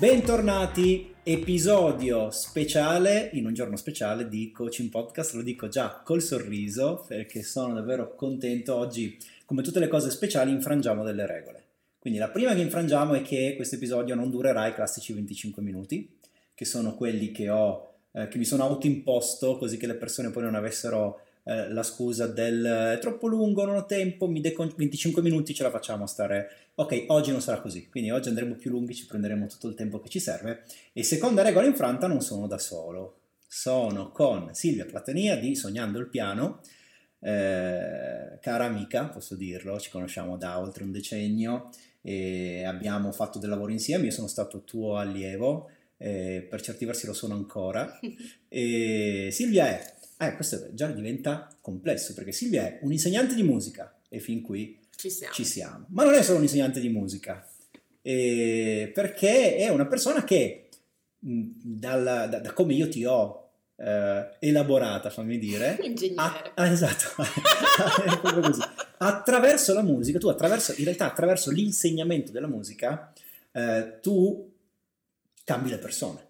Bentornati, episodio speciale in un giorno speciale di Coaching Podcast, lo dico già col sorriso perché sono davvero contento. Oggi, come tutte le cose speciali, infrangiamo delle regole. Quindi la prima che infrangiamo è che questo episodio non durerà i classici 25 minuti, che sono quelli che ho, eh, che mi sono autoimposto così che le persone poi non avessero eh, la scusa del è troppo lungo, non ho tempo, mi decon- 25 minuti ce la facciamo a stare. Ok, oggi non sarà così, quindi oggi andremo più lunghi, ci prenderemo tutto il tempo che ci serve. E seconda regola infranta, non sono da solo, sono con Silvia Platania di Sognando il Piano, eh, cara amica, posso dirlo, ci conosciamo da oltre un decennio e abbiamo fatto del lavoro insieme, io sono stato tuo allievo, eh, per certi versi lo sono ancora. e Silvia è eh, questo già diventa complesso perché Silvia è un insegnante di musica e fin qui ci siamo. Ci siamo. Ma non è solo un insegnante di musica, eh, perché è una persona che dalla, da, da, come io ti ho eh, elaborata, fammi dire, ingegnere. Ah, esatto, proprio così. Attraverso la musica, tu attraverso, in realtà attraverso l'insegnamento della musica, eh, tu cambi le persone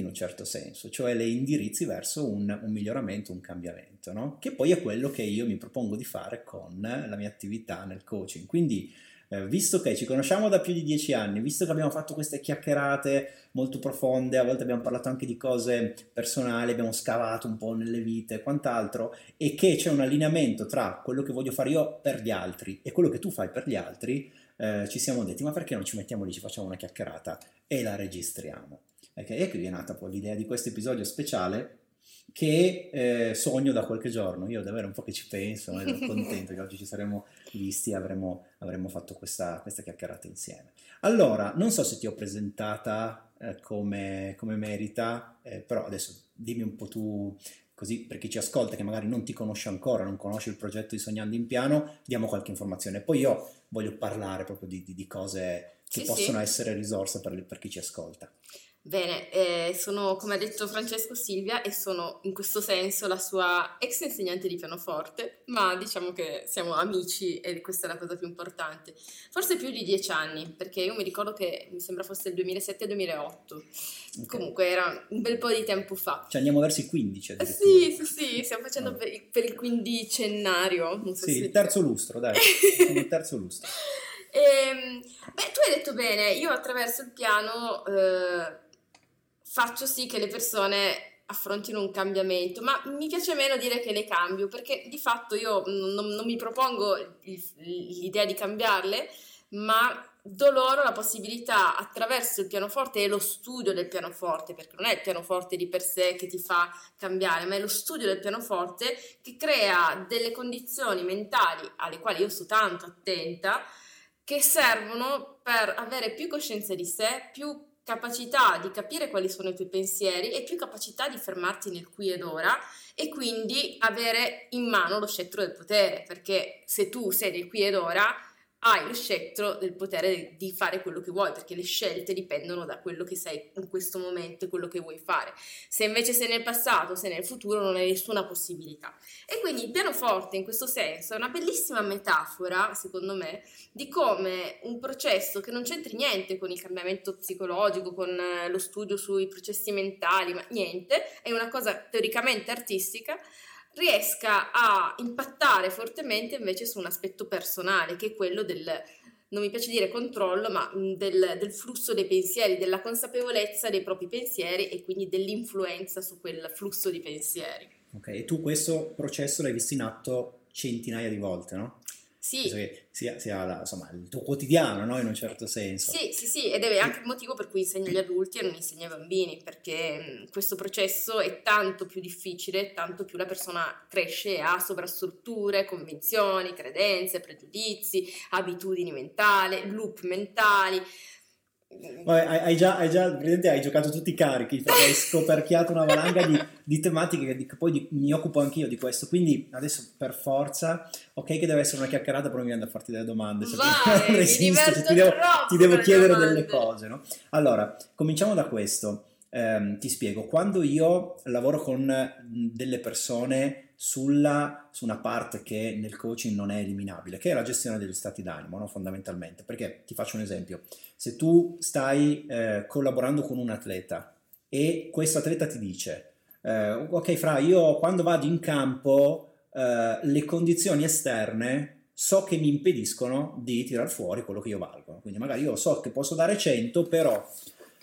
in un certo senso, cioè le indirizzi verso un, un miglioramento, un cambiamento, no? che poi è quello che io mi propongo di fare con la mia attività nel coaching. Quindi, eh, visto che ci conosciamo da più di dieci anni, visto che abbiamo fatto queste chiacchierate molto profonde, a volte abbiamo parlato anche di cose personali, abbiamo scavato un po' nelle vite e quant'altro, e che c'è un allineamento tra quello che voglio fare io per gli altri e quello che tu fai per gli altri, eh, ci siamo detti, ma perché non ci mettiamo lì, ci facciamo una chiacchierata e la registriamo? Okay? E qui è nata poi l'idea di questo episodio speciale che eh, sogno da qualche giorno. Io davvero un po' che ci penso, no? sono contento che oggi ci saremmo visti e avremmo, avremmo fatto questa, questa, chiacchierata insieme. Allora, non so se ti ho presentata eh, come, come, merita, eh, però adesso dimmi un po' tu, così per chi ci ascolta che magari non ti conosce ancora, non conosce il progetto di Sognando in Piano, diamo qualche informazione. Poi io voglio parlare proprio di, di, di cose che sì, possono sì. essere risorse per, per chi ci ascolta. Bene, eh, sono come ha detto Francesco Silvia e sono in questo senso la sua ex insegnante di pianoforte, ma diciamo che siamo amici e questa è la cosa più importante. Forse più di dieci anni, perché io mi ricordo che mi sembra fosse il 2007-2008. Okay. Comunque era un bel po' di tempo fa. Cioè andiamo verso i 15 addirittura. Sì, sì, sì, stiamo facendo oh. per, il, per il quindicennario. Non so sì, il terzo lustro, dai, il terzo lustro. E, ehm, beh, tu hai detto bene, io attraverso il piano... Eh, faccio sì che le persone affrontino un cambiamento, ma mi piace meno dire che le cambio perché di fatto io non, non mi propongo l'idea di cambiarle, ma do loro la possibilità attraverso il pianoforte e lo studio del pianoforte, perché non è il pianoforte di per sé che ti fa cambiare, ma è lo studio del pianoforte che crea delle condizioni mentali alle quali io sto tanto attenta, che servono per avere più coscienza di sé, più capacità di capire quali sono i tuoi pensieri e più capacità di fermarti nel qui ed ora e quindi avere in mano lo scettro del potere, perché se tu sei nel qui ed ora hai lo scettro del potere di fare quello che vuoi, perché le scelte dipendono da quello che sei in questo momento e quello che vuoi fare. Se invece sei nel passato, sei nel futuro, non hai nessuna possibilità. E quindi il pianoforte in questo senso è una bellissima metafora, secondo me, di come un processo che non c'entri niente con il cambiamento psicologico, con eh, lo studio sui processi mentali, ma niente, è una cosa teoricamente artistica, riesca a impattare fortemente invece su un aspetto personale, che è quello del, non mi piace dire controllo, ma del, del, flusso dei pensieri, della consapevolezza dei propri pensieri e quindi dell'influenza su quel flusso di pensieri. Ok, e tu questo processo l'hai visto in atto centinaia di volte, no? Sì. sia, sia la, insomma, il tuo quotidiano, no? in un certo senso. Sì, sì, sì, ed è anche il motivo per cui insegno agli adulti e non insegno ai bambini, perché questo processo è tanto più difficile, tanto più la persona cresce e ha sovrastrutture, convinzioni, credenze, pregiudizi, abitudini mentali, loop mentali Vabbè, hai, già, hai, già, hai giocato tutti i carichi, hai scoperchiato una valanga di, di, tematiche che poi di, mi occupo anch'io di questo, quindi adesso per forza, ok che deve essere una chiacchierata, però mi viene da farti delle domande, cioè, Vai, resisto, ti devo, ti devo chiedere domande. delle cose, no? Allora, cominciamo da questo. Ehm, ti spiego, quando io lavoro con delle persone sulla, su una parte che nel coaching non è eliminabile, che è la gestione degli stati d'animo, no? fondamentalmente. Perché ti faccio un esempio, se tu stai eh, collaborando con un atleta e questo atleta ti dice, eh, ok Fra, io quando vado in campo eh, le condizioni esterne so che mi impediscono di tirar fuori quello che io valgo. Quindi magari io so che posso dare 100, però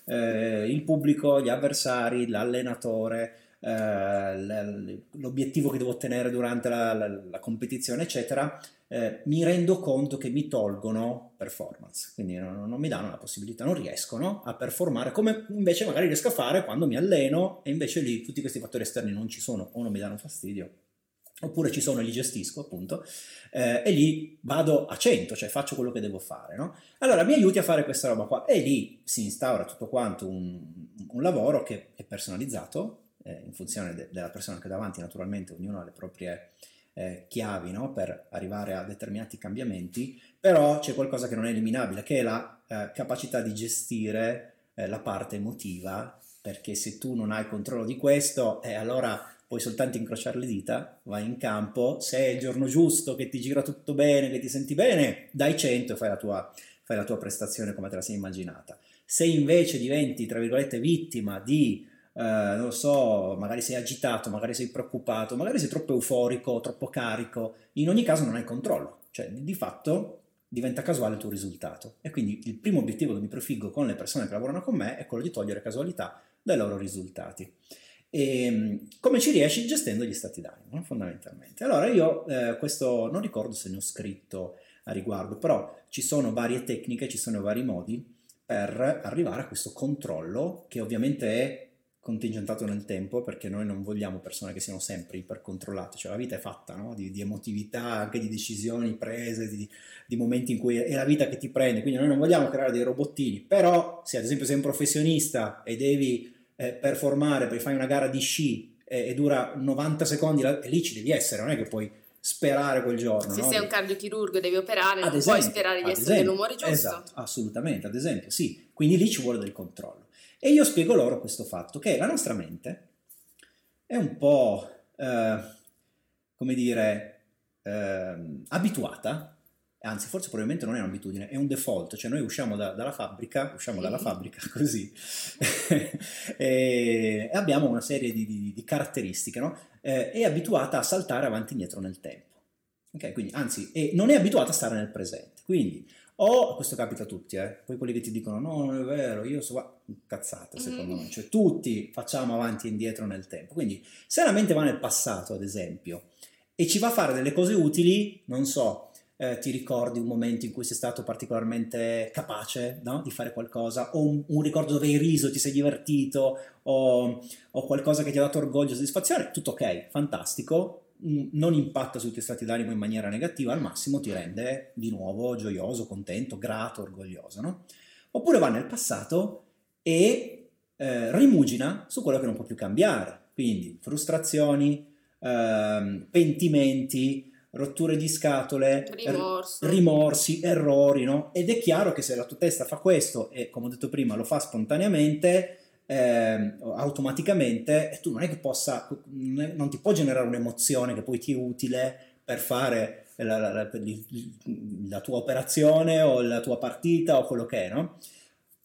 eh, il pubblico, gli avversari, l'allenatore, eh, l'obiettivo che devo ottenere durante la, la, la competizione, eccetera, eh, mi rendo conto che mi tolgono performance, quindi non, non, mi danno la possibilità, non riescono a performare come invece magari riesco a fare quando mi alleno e invece lì tutti questi fattori esterni non ci sono o non mi danno fastidio oppure ci sono e li gestisco appunto eh, e lì vado a 100 cioè faccio quello che devo fare no? allora mi aiuti a fare questa roba qua e lì si instaura tutto quanto un, un lavoro che è personalizzato eh, in funzione de- della persona che è davanti naturalmente ognuno ha le proprie eh, chiavi no? per arrivare a determinati cambiamenti però c'è qualcosa che non è eliminabile che è la eh, capacità di gestire eh, la parte emotiva perché se tu non hai controllo di questo eh, allora puoi soltanto incrociare le dita, vai in campo, se è il giorno giusto, che ti gira tutto bene, che ti senti bene, dai 100 e fai la tua, fai la tua prestazione come te la sei immaginata. Se invece diventi, tra virgolette, vittima di, eh, non lo so, magari sei agitato, magari sei preoccupato, magari sei troppo euforico, troppo carico, in ogni caso non hai controllo, cioè di fatto diventa casuale il tuo risultato. E quindi il primo obiettivo che mi prefiggo con le persone che lavorano con me è quello di togliere casualità dai loro risultati. E ehm, come ci riesci gestendo gli stati d'animo, fondamentalmente. Allora io eh, questo non ricordo se ne ho scritto a riguardo, però ci sono varie tecniche, ci sono vari modi per arrivare a questo controllo che ovviamente è contingentato nel tempo perché noi non vogliamo persone che siano sempre ipercontrollate, cioè la vita è fatta no? di, di, emotività, anche di decisioni prese, di, di, momenti in cui è la vita che ti prende, quindi noi non vogliamo creare dei robottini, però se ad esempio sei un professionista e devi eh, performare, perché fai una gara di sci e, e dura 90 secondi, e lì ci devi essere, non è che puoi sperare quel giorno. Se no? sei un cardiochirurgo e devi operare, ad non esempio, puoi sperare di essere esempio, nell'umore giusto. Esatto, assolutamente, ad esempio, sì. Quindi lì ci vuole del controllo. E io spiego loro questo fatto, che la nostra mente è un po', eh, come dire, eh, abituata anzi forse probabilmente non è un'abitudine, è un default, cioè noi usciamo da, dalla fabbrica, usciamo dalla fabbrica così e abbiamo una serie di, di, di caratteristiche, no? Eh, è abituata a saltare avanti e indietro nel tempo, ok? Quindi, anzi, è, non è abituata a stare nel presente, quindi o, questo capita a tutti, eh, poi quelli che ti dicono no, non è vero, io so, cazzate secondo mm. me, cioè tutti facciamo avanti e indietro nel tempo, quindi se la mente va nel passato ad esempio e ci va a fare delle cose utili, non so, eh, ti ricordi un momento in cui sei stato particolarmente capace no? di fare qualcosa, o un, un, ricordo dove hai riso, ti sei divertito, o, o, qualcosa che ti ha dato orgoglio, soddisfazione, tutto ok, fantastico, mm, non impatta sui tuoi stati d'animo in maniera negativa, al massimo ti rende di nuovo gioioso, contento, grato, orgoglioso, no? Oppure va nel passato e eh, rimugina su quello che non può più cambiare, quindi frustrazioni, eh, pentimenti, rotture di scatole, Rimorso. rimorsi, errori, no? Ed è chiaro che se la tua testa fa questo e, come ho detto prima, lo fa spontaneamente, eh, automaticamente, tu non è che possa, non ti può generare un'emozione che poi ti è utile per fare la, la, la, la tua operazione o la tua partita o quello che è, no?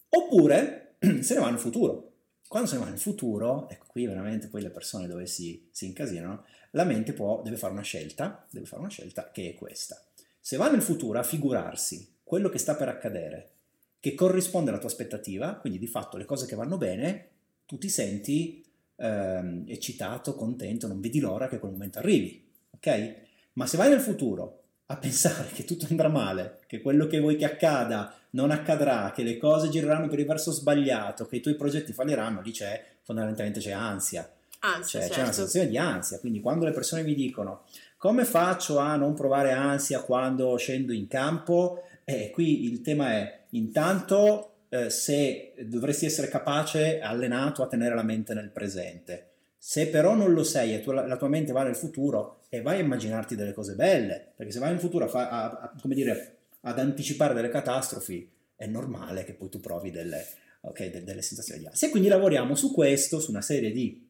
Oppure se ne va nel futuro. Quando se ne va nel futuro, ecco qui veramente poi le persone dove si, si incasinano, la mente può, deve fare una scelta, deve fare una scelta che è questa. Se va nel futuro a figurarsi quello che sta per accadere, che corrisponde alla tua aspettativa, quindi di fatto le cose che vanno bene, tu ti senti ehm, eccitato, contento, non vedi l'ora che quel momento arrivi, ok? Ma se vai nel futuro a pensare che tutto andrà male, che quello che vuoi che accada non accadrà, che le cose gireranno per il verso sbagliato, che i tuoi progetti falliranno, lì c'è fondamentalmente c'è ansia Ansia, cioè, certo. C'è una sensazione di ansia, quindi quando le persone mi dicono come faccio a non provare ansia quando scendo in campo, eh, qui il tema è intanto eh, se dovresti essere capace, allenato a tenere la mente nel presente. Se però non lo sei e tu, la, tua mente va nel futuro e vai a immaginarti delle cose belle, perché se vai nel futuro a, fa, a, a, dire, ad anticipare delle catastrofi, è normale che poi tu provi delle, ok, de- delle sensazioni diverse. E quindi lavoriamo su questo, su una serie di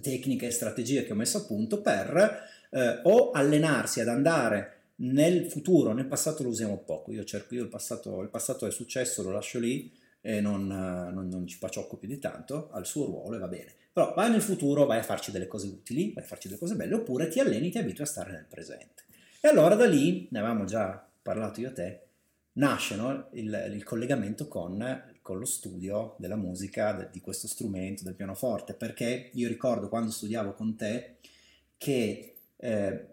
tecniche e strategie che ho messo a punto per eh, o allenarsi ad andare nel futuro, nel passato lo usiamo poco, io cerco, io il passato, il passato è successo, lo lascio lì e non, non, non ci paciocco più di tanto, ha il suo ruolo e va bene. Però vai nel futuro, vai a farci delle cose utili, vai a farci delle cose belle, oppure ti alleni, ti abitui a stare nel presente. E allora da lì, ne avevamo già parlato io e te, nasce no, il, il, collegamento con, con, lo studio della musica, di questo strumento, del pianoforte, perché io ricordo quando studiavo con te che eh,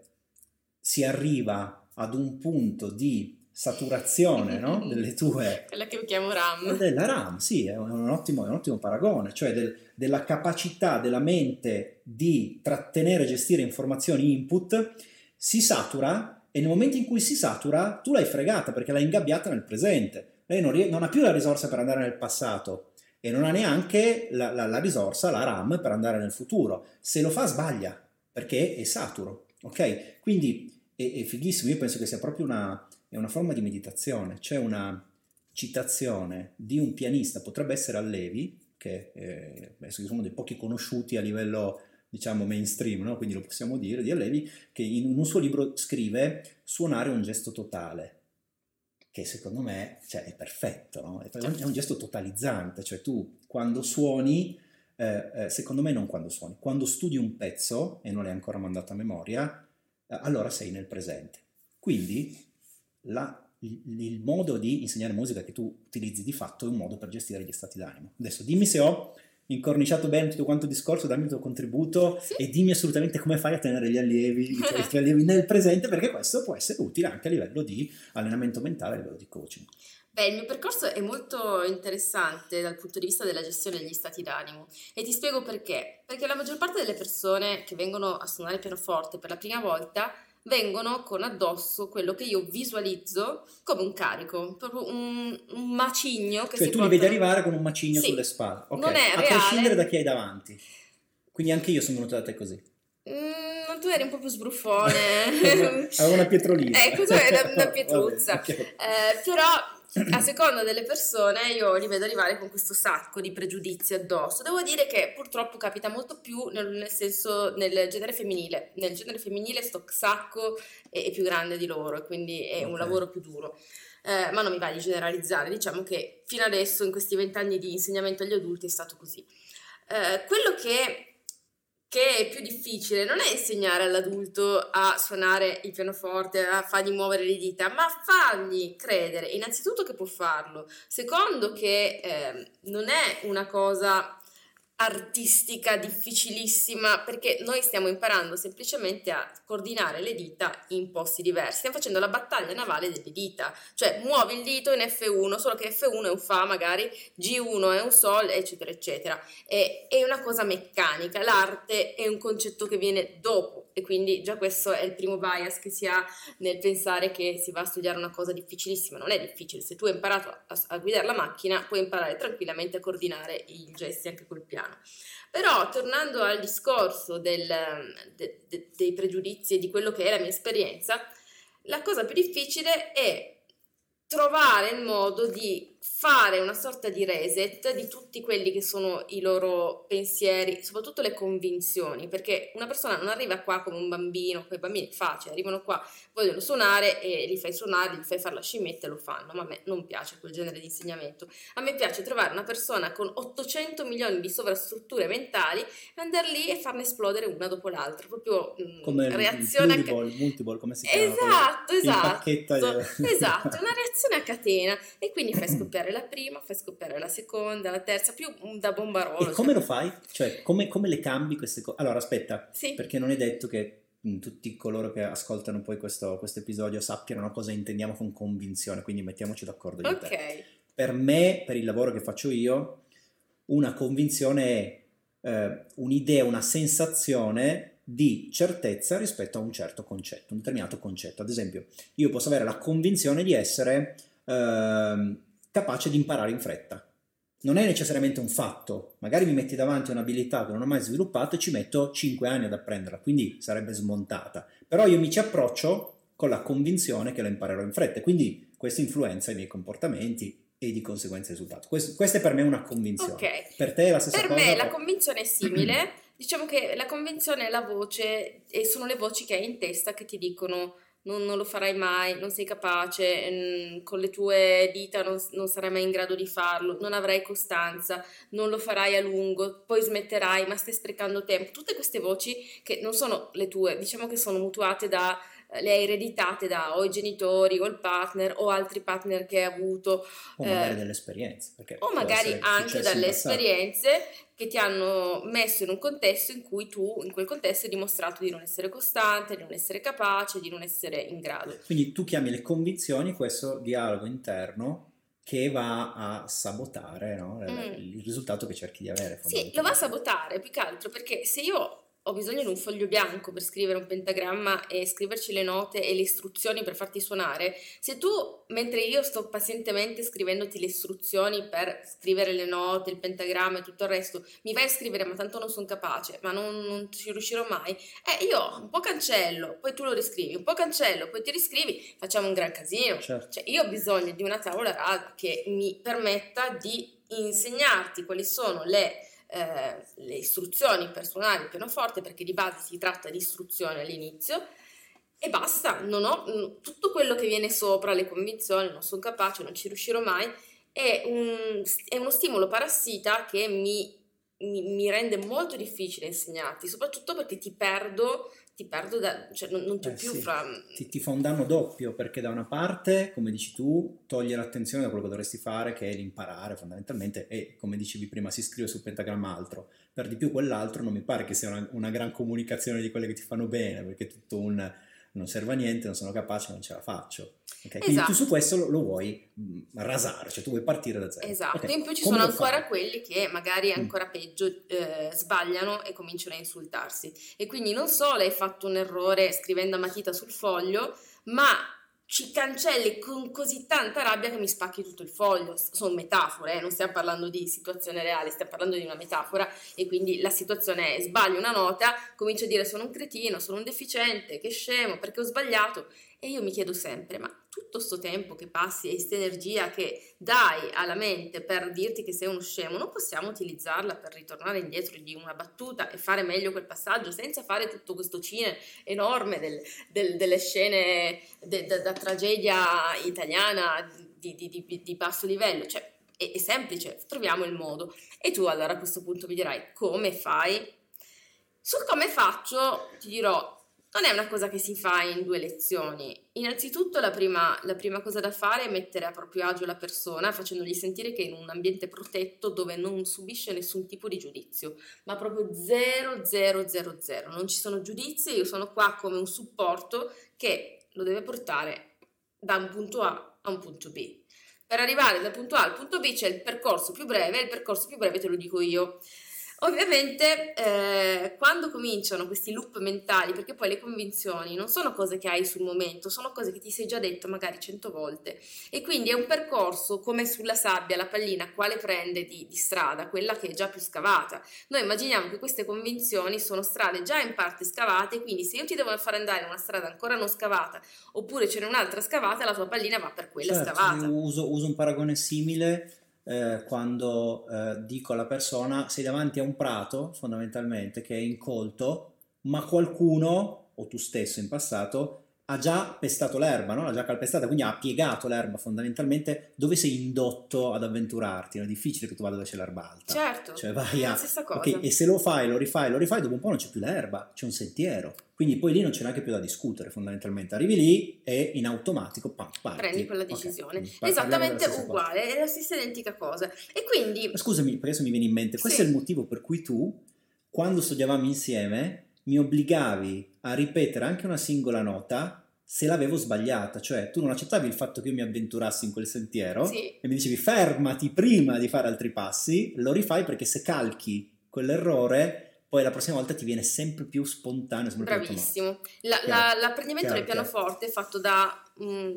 si arriva ad un punto di saturazione no? delle tue... Quella che io chiamo RAM. Della RAM, sì, è un, un, ottimo, è un ottimo, paragone, cioè del, della capacità della mente di trattenere e gestire informazioni input, si satura e nel momento in cui si satura tu l'hai fregata perché l'hai ingabbiata nel presente. Lei non, non ha più la risorsa per andare nel passato e non ha neanche la, la, la risorsa, la RAM, per andare nel futuro. Se lo fa sbaglia perché è saturo, ok? Quindi è, è fighissimo, io penso che sia proprio una, una forma di meditazione, c'è una citazione di un pianista, potrebbe essere Allevi, che è, è uno dei pochi conosciuti a livello diciamo mainstream, no? quindi lo possiamo dire, di Allevi, che in un suo libro scrive suonare un gesto totale, che secondo me cioè, è perfetto, no? è, un, gesto totalizzante, cioè tu quando suoni, eh, eh, secondo me non quando suoni, quando studi un pezzo e non l'hai ancora mandato a memoria, eh, allora sei nel presente. Quindi la, il, il modo di insegnare musica che tu utilizzi di fatto è un modo per gestire gli stati d'animo. Adesso dimmi se ho incorniciato bene tutto quanto il discorso, dammi il tuo contributo sì. e dimmi assolutamente come fai a tenere gli allievi, i tuoi, tuoi allievi nel presente, perché questo può essere utile anche a livello di allenamento mentale, a livello di coaching. Beh, il mio percorso è molto interessante dal punto di vista della gestione degli stati d'animo e ti spiego perché. Perché la maggior parte delle persone che vengono a suonare pianoforte per la prima volta vengono con addosso quello che io visualizzo come un carico, proprio un, un macigno che cioè, si tu porta... li vedi arrivare con un macigno sì. sulle spalle, okay. non è a reale. prescindere da chi hai davanti. Quindi anche io sono venuto da te così. Mm, tu eri un po' più sbruffone. Avevo una pietrolina. Ecco, tu eri una, una pietruzza. okay. eh, però a seconda delle persone io li vedo arrivare con questo sacco di pregiudizi addosso. Devo dire che purtroppo capita molto più nel, nel senso nel genere femminile. Nel genere femminile sto sacco è, è più grande di loro e quindi è okay. un lavoro più duro. Eh, ma non mi va di generalizzare, diciamo che fino adesso in questi vent'anni di insegnamento agli adulti è stato così. Eh, quello che che è più difficile non è insegnare all'adulto a suonare il pianoforte, a fargli muovere le dita, ma fargli credere. Innanzitutto che può farlo, secondo che eh, non è una cosa artistica difficilissima perché noi stiamo imparando semplicemente a coordinare le dita in posti diversi. Stiamo facendo la battaglia navale delle dita, cioè muovi il dito in F1, solo che F1 è un Fa magari, G1 è un Sol, eccetera, eccetera. È, è una cosa meccanica, l'arte è un concetto che viene dopo e quindi già questo è il primo bias che si ha nel pensare che si va a studiare una cosa difficilissima. Non è difficile, se tu hai imparato a, a guidare la macchina puoi imparare tranquillamente a coordinare i gesti anche col piano italiano. Però tornando al discorso del, de, de, dei pregiudizi e di quello che è la mia esperienza, la cosa più difficile è trovare il modo di fare una sorta di reset di tutti quelli che sono i loro pensieri, soprattutto le convinzioni, perché una persona non arriva qua come un bambino, quei bambini è facile, arrivano qua, vogliono suonare e li fai suonare, gli fai fare la scimmetta e lo fanno, ma a me non piace quel genere di insegnamento. A me piace trovare una persona con 800 milioni di sovrastrutture mentali e andare lì e farne esplodere una dopo l'altra, proprio mh, mm, come reazione il multiple, a... multiple, come si chiama? Esatto, esatto. Esatto, una reazione a catena e quindi fai scoppiare la prima, fai scoppiare la seconda, la terza, più da bombarolo. E come cioè. lo fai? Cioè, come, come, le cambi queste cose? Allora, aspetta, sì. perché non è detto che tutti coloro che ascoltano poi questo, episodio sappiano cosa intendiamo con convinzione, quindi mettiamoci d'accordo Ok. Per me, per il lavoro che faccio io, una convinzione è eh, un'idea, una sensazione di certezza rispetto a un certo concetto, un determinato concetto. Ad esempio, io posso avere la convinzione di essere eh, capace di imparare in fretta. Non è necessariamente un fatto, magari mi metti davanti un'abilità che non ho mai sviluppato e ci metto 5 anni ad apprenderla, quindi sarebbe smontata. Però io mi ci approccio con la convinzione che la imparerò in fretta, quindi questo influenza i miei comportamenti e di conseguenza il risultato. Questo, questa è per me una convinzione. Ok. Per te è la stessa Per cosa? me la convinzione è simile, diciamo che la convinzione è la voce e sono le voci che hai in testa che ti dicono non, non lo farai mai, non sei capace, mm, con le tue dita non, non sarai mai in grado di farlo, non avrai costanza, non lo farai a lungo, poi smetterai, ma stai sprecando tempo. Tutte queste voci che non sono le tue, diciamo che sono mutuate da, le hai ereditate da o i genitori o il partner o altri partner che hai avuto o magari eh, delle esperienze. o magari anche dalle esperienze che ti hanno messo in un contesto in cui tu, in quel contesto, hai dimostrato di non essere costante, di non essere capace, di non essere in grado. Quindi tu chiami le convinzioni questo dialogo interno che va a sabotare no, Mm. il risultato che cerchi di avere. Sì, lo va a sabotare più che altro perché se io ho bisogno di un foglio bianco per scrivere un pentagramma e scriverci le note e le istruzioni per farti suonare, se tu, mentre io sto pazientemente scrivendoti le istruzioni per scrivere le note, il pentagramma e tutto il resto, mi vai a scrivere ma tanto non sono capace, ma non, non ci riuscirò mai, eh io un po' cancello, poi tu lo riscrivi, un po' cancello, poi ti riscrivi, facciamo un gran casino. Certo. Cioè, io ho bisogno di una tavola rasa che mi permetta di insegnarti quali sono le, eh, le istruzioni per suonare il pianoforte, perché di base si tratta di istruzioni all'inizio, e basta, non ho mm, tutto quello che viene sopra, le convinzioni, non sono capace, non ci riuscirò mai, è, un- è uno stimolo parassita che mi, mi- mi rende molto difficile insegnarti, soprattutto perché ti perdo, ti perdo da, cioè non, non ti Eh, più sì. fra... Ti, ti fa un danno doppio perché da una parte, come dici tu, toglie l'attenzione da quello che dovresti fare, che è l'imparare fondamentalmente, e come dicevi prima, si scrive sul pentagramma altro. Per di più quell'altro non mi pare che sia una, una gran comunicazione di quelle che ti fanno bene, perché è tutto un non serve a niente, non sono capace, non ce la faccio. Ok? Quindi Esatto. tu su questo lo, lo vuoi mh, rasare, cioè tu vuoi partire da zero. Esatto, Ok, in più ci come sono ancora quelli che magari Mm. ancora peggio eh, sbagliano e cominciano a insultarsi. E quindi non solo hai fatto un errore scrivendo a matita sul foglio, ma ci cancelli con così tanta rabbia che mi spacchi tutto il foglio. Sono metafore, eh, non stiamo parlando di situazione reale, stiamo parlando di una metafora e quindi la situazione è sbaglio una nota, comincio a dire sono un cretino, sono un deficiente, che scemo, perché ho sbagliato. E io mi chiedo sempre, ma tutto sto tempo che passi e questa energia che dai alla mente per dirti che sei uno scemo, non possiamo utilizzarla per ritornare indietro di una battuta e fare meglio quel passaggio senza fare tutto questo cine enorme del- del- delle scene de- da, da tragedia italiana di, di- di- di basso livello. Cioè, è, è semplice, troviamo il modo. E tu allora a questo punto mi dirai come fai? Sul come faccio ti dirò, non è una cosa che si fa in due lezioni. Innanzitutto la prima, la prima cosa da fare è mettere a proprio agio la persona facendogli sentire che è in un ambiente protetto dove non subisce nessun tipo di giudizio, ma proprio 0, 0, 0, 0. Non ci sono giudizi, io sono qua come un supporto che lo deve portare da un punto A a un punto B. Per arrivare dal punto A al punto B c'è il percorso più breve, e il percorso più breve te lo dico io. Ovviamente eh, quando cominciano questi loop mentali, perché poi le convinzioni non sono cose che hai sul momento, sono cose che ti sei già detto magari cento volte e quindi è un percorso come sulla sabbia, la pallina, quale prende di, di strada, quella che è già più scavata. Noi immaginiamo che queste convinzioni sono strade già in parte scavate, quindi se io ti devo fare andare in una strada ancora non scavata oppure ce n'è un'altra scavata, la tua pallina va per quella Certo, scavata. io uso, uso un paragone simile eh, quando eh, dico alla persona sei davanti a un prato fondamentalmente che è incolto, ma qualcuno, o tu stesso in passato, ha già pestato l'erba, no? l'ha già calpestata, quindi ha piegato l'erba fondamentalmente dove sei indotto ad avventurarti, no? è difficile che tu vada dove c'è l'erba alta. Certo, Cioè vai è a... la stessa cosa. Ok, e se lo fai, lo rifai, lo rifai, dopo un po' non c'è più l'erba, c'è un sentiero. Quindi poi lì non c'è neanche più da discutere fondamentalmente. Arrivi lì e in automatico pam, parti. prendi quella decisione. della Esattamente stessa cosa. uguale, è la stessa identica cosa. E quindi Scusami, perché adesso mi viene in mente, questo Sì. è il motivo per cui tu, quando studiavamo insieme, mi obbligavi a ripetere anche una singola nota se l'avevo sbagliata, cioè tu non accettavi il fatto che io mi avventurassi in quel sentiero Sì. e mi dicevi fermati prima di fare altri passi, lo rifai perché se calchi quell'errore, poi la prossima volta ti viene sempre più spontaneo, sempre più. Bravissimo. La- Chiaro. la- l'apprendimento Chiaro, del pianoforte è fatto da, mm,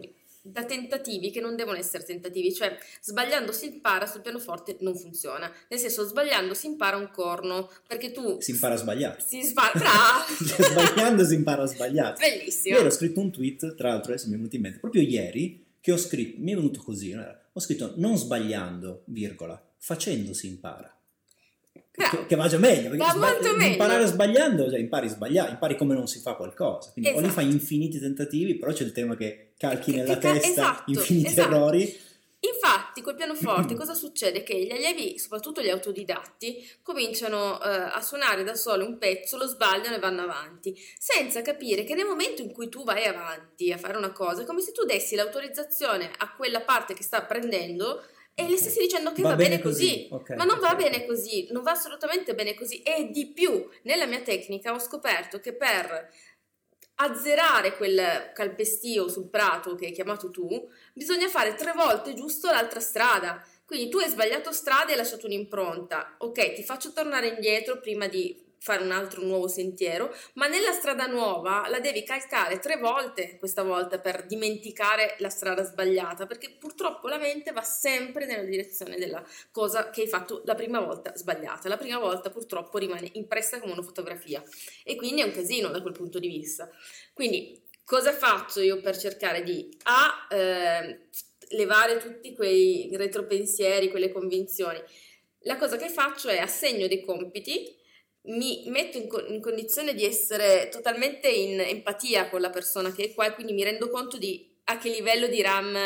da tentativi che non devono essere tentativi, cioè sbagliando si impara sul pianoforte non funziona, nel senso sbagliando si impara un corno, perché tu Si impara a sbagliare. si sbaglia, sbagliando si impara a sbagliare. bellissimo, Ieri ho scritto un tweet, tra l'altro adesso mi è venuto in mente, proprio ieri, che ho scritto, mi è venuto così, ho scritto non sbagliando, virgola, facendo si impara. Che, che, va già meglio, perché meglio. imparare sbagliando, cioè impari a sbagliare, impari come non si fa qualcosa. Quindi o lì Esatto. fai infiniti tentativi, però c'è il tema che calchi Che- nella che testa esatto, infiniti esatto. errori. Infatti, col pianoforte cosa succede? Che gli allievi, soprattutto gli autodidatti, cominciano eh, a suonare da solo un pezzo, lo sbagliano e vanno avanti, senza capire che nel momento in cui tu vai avanti a fare una cosa, è come se tu dessi l'autorizzazione a quella parte che sta apprendendo e le stessi dicendo che va, bene così. ok, Ma non va perfetto. bene così, non va assolutamente bene così. E di più, nella mia tecnica ho scoperto che per azzerare quel calpestio sul prato che hai chiamato tu, bisogna fare tre volte giusto l'altra strada. Quindi tu hai sbagliato strada e hai lasciato un'impronta. Ok, ti faccio tornare indietro prima di fare un altro nuovo sentiero, ma nella strada nuova la devi calcare tre volte questa volta per dimenticare la strada sbagliata, perché purtroppo la mente va sempre nella direzione della cosa che hai fatto la prima volta sbagliata. La prima volta purtroppo rimane impressa come una fotografia e quindi è un casino da quel punto di vista. Quindi cosa faccio io per cercare di A, eh, levare tutti quei retropensieri, quelle convinzioni? La cosa che faccio è assegno dei compiti, mi metto in, co- in condizione di essere totalmente in empatia con la persona che è qua e quindi mi rendo conto di a che livello di RAM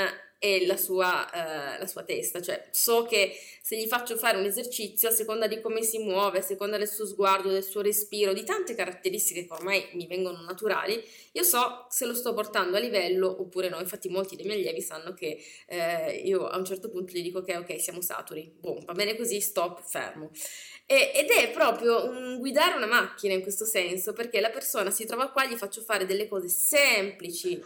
è la sua, eh, la sua testa, cioè so che se gli faccio fare un esercizio a seconda di come si muove, a seconda del suo sguardo, del suo respiro, di tante caratteristiche che ormai mi vengono naturali, io so se lo sto portando a livello oppure no. Infatti, molti dei miei allievi sanno che eh, io a un certo punto gli dico: Ok, ok, siamo saturi, boom, va bene così, stop, fermo. E- ed è proprio un guidare una macchina in questo senso, perché la persona si trova qua, gli faccio fare delle cose semplici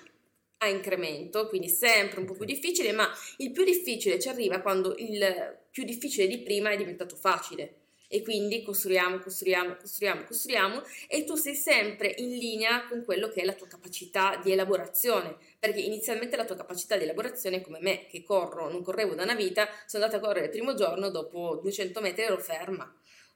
a incremento, quindi sempre un po' più difficile, ma il più difficile ci arriva quando il più difficile di prima è diventato facile. E quindi costruiamo, costruiamo, costruiamo, costruiamo e tu sei sempre in linea con quello che è la tua capacità di elaborazione, perché inizialmente la tua capacità di elaborazione come me che corro, non correvo da una vita, sono andata a correre il primo giorno, dopo 200 metri ero ferma.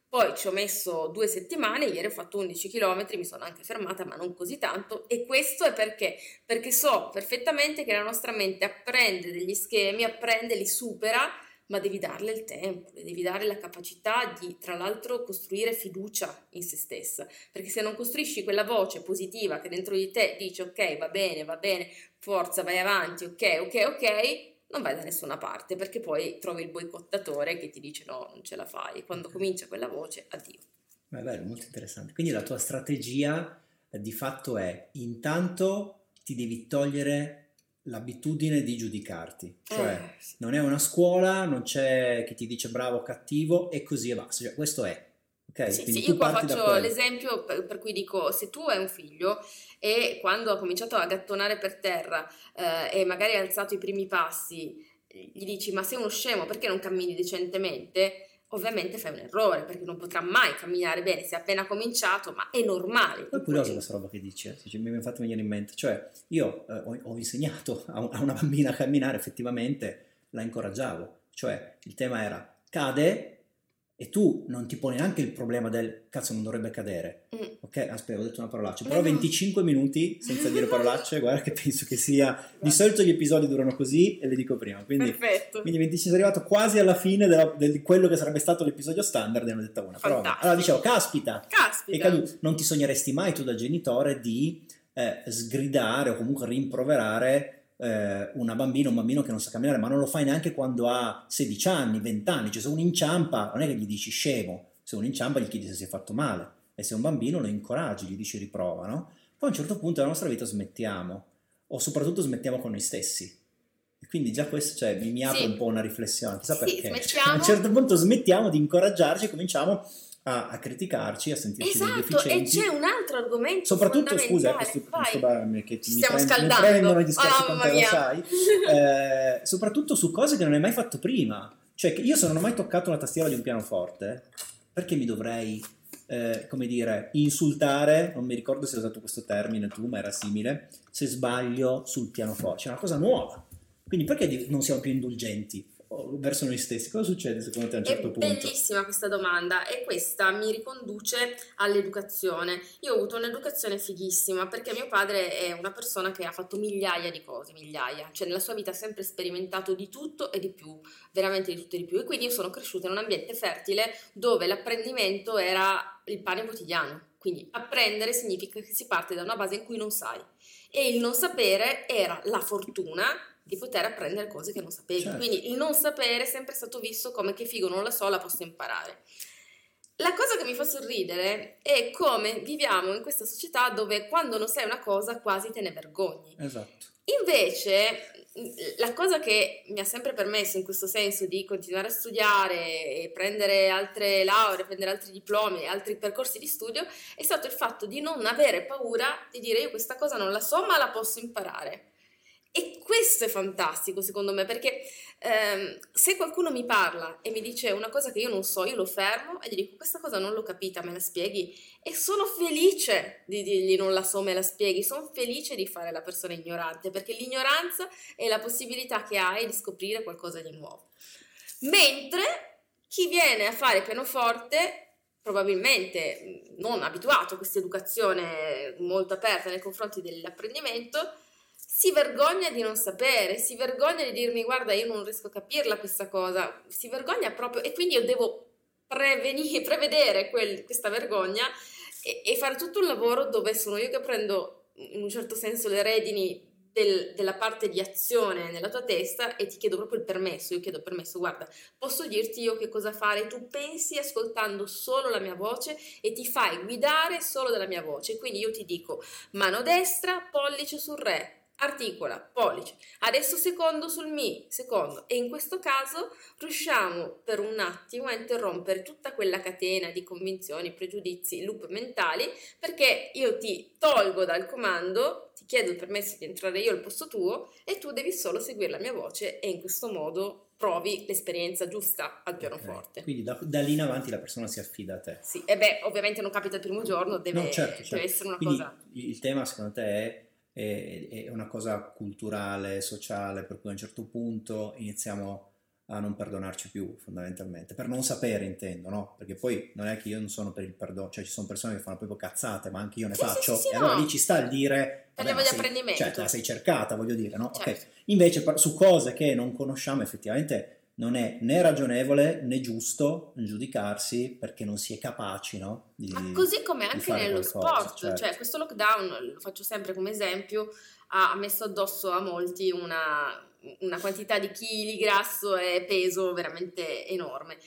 Poi ci ho messo due settimane, ieri ho fatto 11 km, mi sono anche fermata, ma non così tanto. E questo è perché? Perché so perfettamente che la nostra mente apprende degli schemi, apprende, li supera, ma devi darle il tempo, le devi dare la capacità di, tra l'altro, costruire fiducia in se stessa. Perché se non costruisci quella voce positiva che dentro di te dice ok, va bene, va bene, forza, vai avanti, ok, ok, ok, non vai da nessuna parte perché poi trovi il boicottatore che ti dice no, non ce la fai. Quando comincia quella voce, addio. È bello, molto interessante. Quindi la tua strategia eh, di fatto è intanto ti devi togliere l'abitudine di giudicarti, cioè Eh, non è una scuola, non c'è chi ti dice bravo o cattivo e così e basta, cioè, questo è. Ok? Sì, sì, io qua faccio l'esempio per, per cui dico, se tu hai un figlio e quando ha cominciato a gattonare per terra eh, e magari ha alzato i primi passi, gli dici ma sei uno scemo perché non cammini decentemente? Ovviamente fai un errore perché non potrà mai camminare bene, se ha appena cominciato, ma è normale. È curiosa questa roba che dici, eh, mi è fatto venire in mente, cioè io eh, ho, ho insegnato a, a una bambina a camminare, effettivamente la incoraggiavo, cioè il tema era cade e tu non ti poni neanche il problema del cazzo non dovrebbe cadere, Mm. ok? Aspetta, ho detto una parolaccia, però no. 25 minuti senza dire parolacce, guarda che penso che sia, di solito gli episodi durano così e le dico prima, quindi... Perfetto. Quindi 25 sono arrivato quasi alla fine di quello che sarebbe stato l'episodio standard e ne ho detta una. Però, allora dicevo, caspita, Caspita. caduto. Non ti sogneresti mai tu da genitore di eh, sgridare o comunque rimproverare eh, una bambina, un bambino che non sa camminare, ma non lo fai neanche quando ha 16 anni, 20 anni. Cioè se uno inciampa, non è che gli dici scemo, se uno inciampa gli chiedi se si è fatto male. E se un bambino lo incoraggi, gli dici riprova, no? Poi a un certo punto della nostra vita smettiamo, o soprattutto smettiamo con noi stessi. E quindi già questo cioè, mi, mi apre Sì. un po' una riflessione, chissà Sì, perché. smettiamo. A un certo punto smettiamo di incoraggiarci e cominciamo a, a criticarci, a sentirci dei Esatto, e deficienti. c'è un altro argomento Soprattutto, scusa, questo, questo va- che mi, stiamo prend- mi scaldando. prendono i discorsi Oh, con mamma te, lo sai, eh, soprattutto su cose che non hai mai fatto prima. Cioè, io se non ho mai toccato una tastiera di un pianoforte, perché mi dovrei, eh, come dire, insultare, non mi ricordo se hai usato questo termine tu, ma era simile, se sbaglio sul pianoforte. C'è una cosa nuova. Quindi perché non siamo più indulgenti? Verso noi stessi, cosa succede secondo te a un certo è punto? bellissima questa domanda e questa mi riconduce all'educazione. Io ho avuto un'educazione fighissima perché mio padre è una persona che ha fatto migliaia di cose, migliaia, cioè nella sua vita ha sempre sperimentato di tutto e di più, veramente di tutto e di più e quindi io sono cresciuta in un ambiente fertile dove l'apprendimento era il pane quotidiano. Quindi apprendere significa che si parte da una base in cui non sai e il non sapere era la fortuna di poter apprendere cose che non sapevi. Certo. Quindi il non sapere è sempre stato visto come che figo non la so, la posso imparare. La cosa che mi fa sorridere è come viviamo in questa società dove quando non sai una cosa quasi te ne vergogni. Esatto. Invece, la cosa che mi ha sempre permesso in questo senso di continuare a studiare e prendere altre lauree, prendere altri diplomi, altri percorsi di studio, è stato il fatto di non avere paura di dire io questa cosa non la so ma la posso imparare. E questo è fantastico secondo me perché ehm, se qualcuno mi parla e mi dice una cosa che io non so, io lo fermo e gli dico questa cosa non l'ho capita, me la spieghi? E sono felice di dirgli non la so, me la spieghi, sono felice di fare la persona ignorante perché l'ignoranza è la possibilità che hai di scoprire qualcosa di nuovo. Mentre chi viene a fare pianoforte probabilmente non abituato a questa educazione molto aperta nei confronti dell'apprendimento, si vergogna di non sapere, si vergogna di dirmi guarda io non riesco a capirla questa cosa, si vergogna proprio e quindi io devo prevenire, prevedere quel, questa vergogna e, e, fare tutto un lavoro dove sono io che prendo in un certo senso le redini del, della parte di azione nella tua testa e ti chiedo proprio il permesso, io chiedo permesso, guarda, posso dirti io che cosa fare, tu pensi ascoltando solo la mia voce e ti fai guidare solo dalla mia voce, quindi io ti dico mano destra, pollice sul re, articola, pollice, adesso secondo sul mi, secondo, e in questo caso riusciamo per un attimo a interrompere tutta quella catena di convinzioni, pregiudizi, loop mentali, perché io ti tolgo dal comando, ti chiedo il permesso di entrare io al posto tuo e tu devi solo seguire la mia voce e in questo modo provi l'esperienza giusta al pianoforte. Okay. Quindi da, da, lì in avanti la persona si affida a te. Sì, e beh, ovviamente non capita il primo giorno, deve, no, certo, certo. deve essere una Quindi cosa... Il tema secondo te è è, una cosa culturale, sociale, per cui a un certo punto iniziamo a non perdonarci più fondamentalmente, per non sapere intendo, no? Perché poi non è che io non sono per il perdono, cioè ci sono persone che fanno proprio cazzate, ma anche io ne sì, faccio, sì, sì, e allora no. lì ci sta il dire... Parliamo di apprendimento. Cioè, te la sei cercata, voglio dire, no? Certo. Ok. Invece su cose che non conosciamo effettivamente non è né ragionevole né giusto giudicarsi perché non si è capaci, no? Di, Ma così come anche nello qualcosa, sport, certo. cioè questo lockdown, lo faccio sempre come esempio, ha messo addosso a molti una, una quantità di chili, grasso e peso veramente enorme.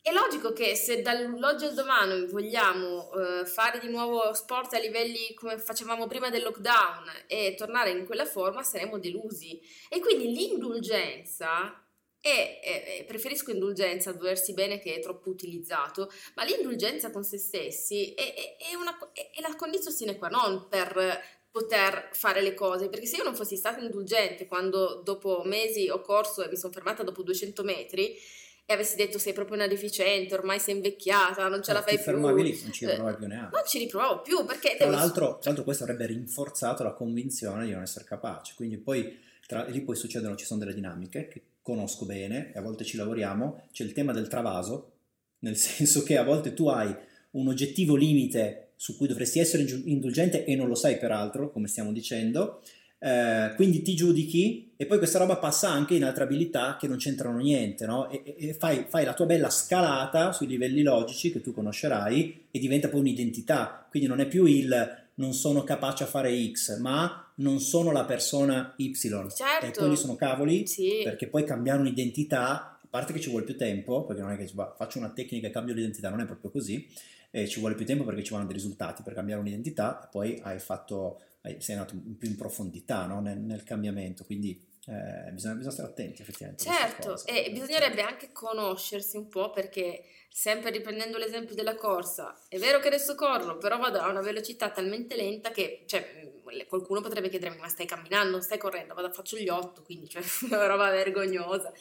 È logico che se dall'oggi al domani vogliamo uh, fare di nuovo sport a livelli come facevamo prima del lockdown e tornare in quella forma, saremo delusi. E quindi l'indulgenza e, e, preferisco indulgenza a doversi bene che è troppo utilizzato, ma l'indulgenza con se stessi è, è, è, una, è la condizione sine qua non per poter fare le cose, perché se io non fossi stata indulgente quando dopo mesi ho corso e mi sono fermata dopo 200 metri e avessi detto sei proprio una deficiente, ormai sei invecchiata, non ce Eh, la fai più. lì, non ci Eh, riprovavi più neanche. Non ci riprovavo più perché Tra l'altro, tra l'altro questo avrebbe rinforzato la convinzione di non essere capace, quindi poi tra- lì poi succedono, ci sono delle dinamiche che conosco bene e a volte ci lavoriamo, c'è il tema del travaso, nel senso che a volte tu hai un oggettivo limite su cui dovresti essere indulgente e non lo sai peraltro, come stiamo dicendo, eh, quindi ti giudichi e poi questa roba passa anche in altre abilità che non c'entrano niente, no? E- e fai, fai la tua bella scalata sui livelli logici che tu conoscerai e diventa poi un'identità, quindi non è più il non sono capace a fare X, ma non sono la persona Y. Certo. E quelli sono cavoli Sì. perché poi cambiare un'identità, a parte che ci vuole più tempo, perché non è che faccio una tecnica e cambio l'identità, non è proprio così, eh, ci vuole più tempo perché ci vogliono dei risultati per cambiare un'identità e poi hai fatto, hai- sei andato più in profondità no? nel, nel cambiamento, quindi eh, bisogna, bisogna stare attenti effettivamente. Certo, e bisognerebbe anche conoscersi un po' perché sempre riprendendo l'esempio della corsa, è vero che adesso corro, però vado a una velocità talmente lenta che cioè, qualcuno potrebbe chiedermi ma stai camminando, stai correndo, vado, faccio gli otto, quindi cioè, una roba vergognosa.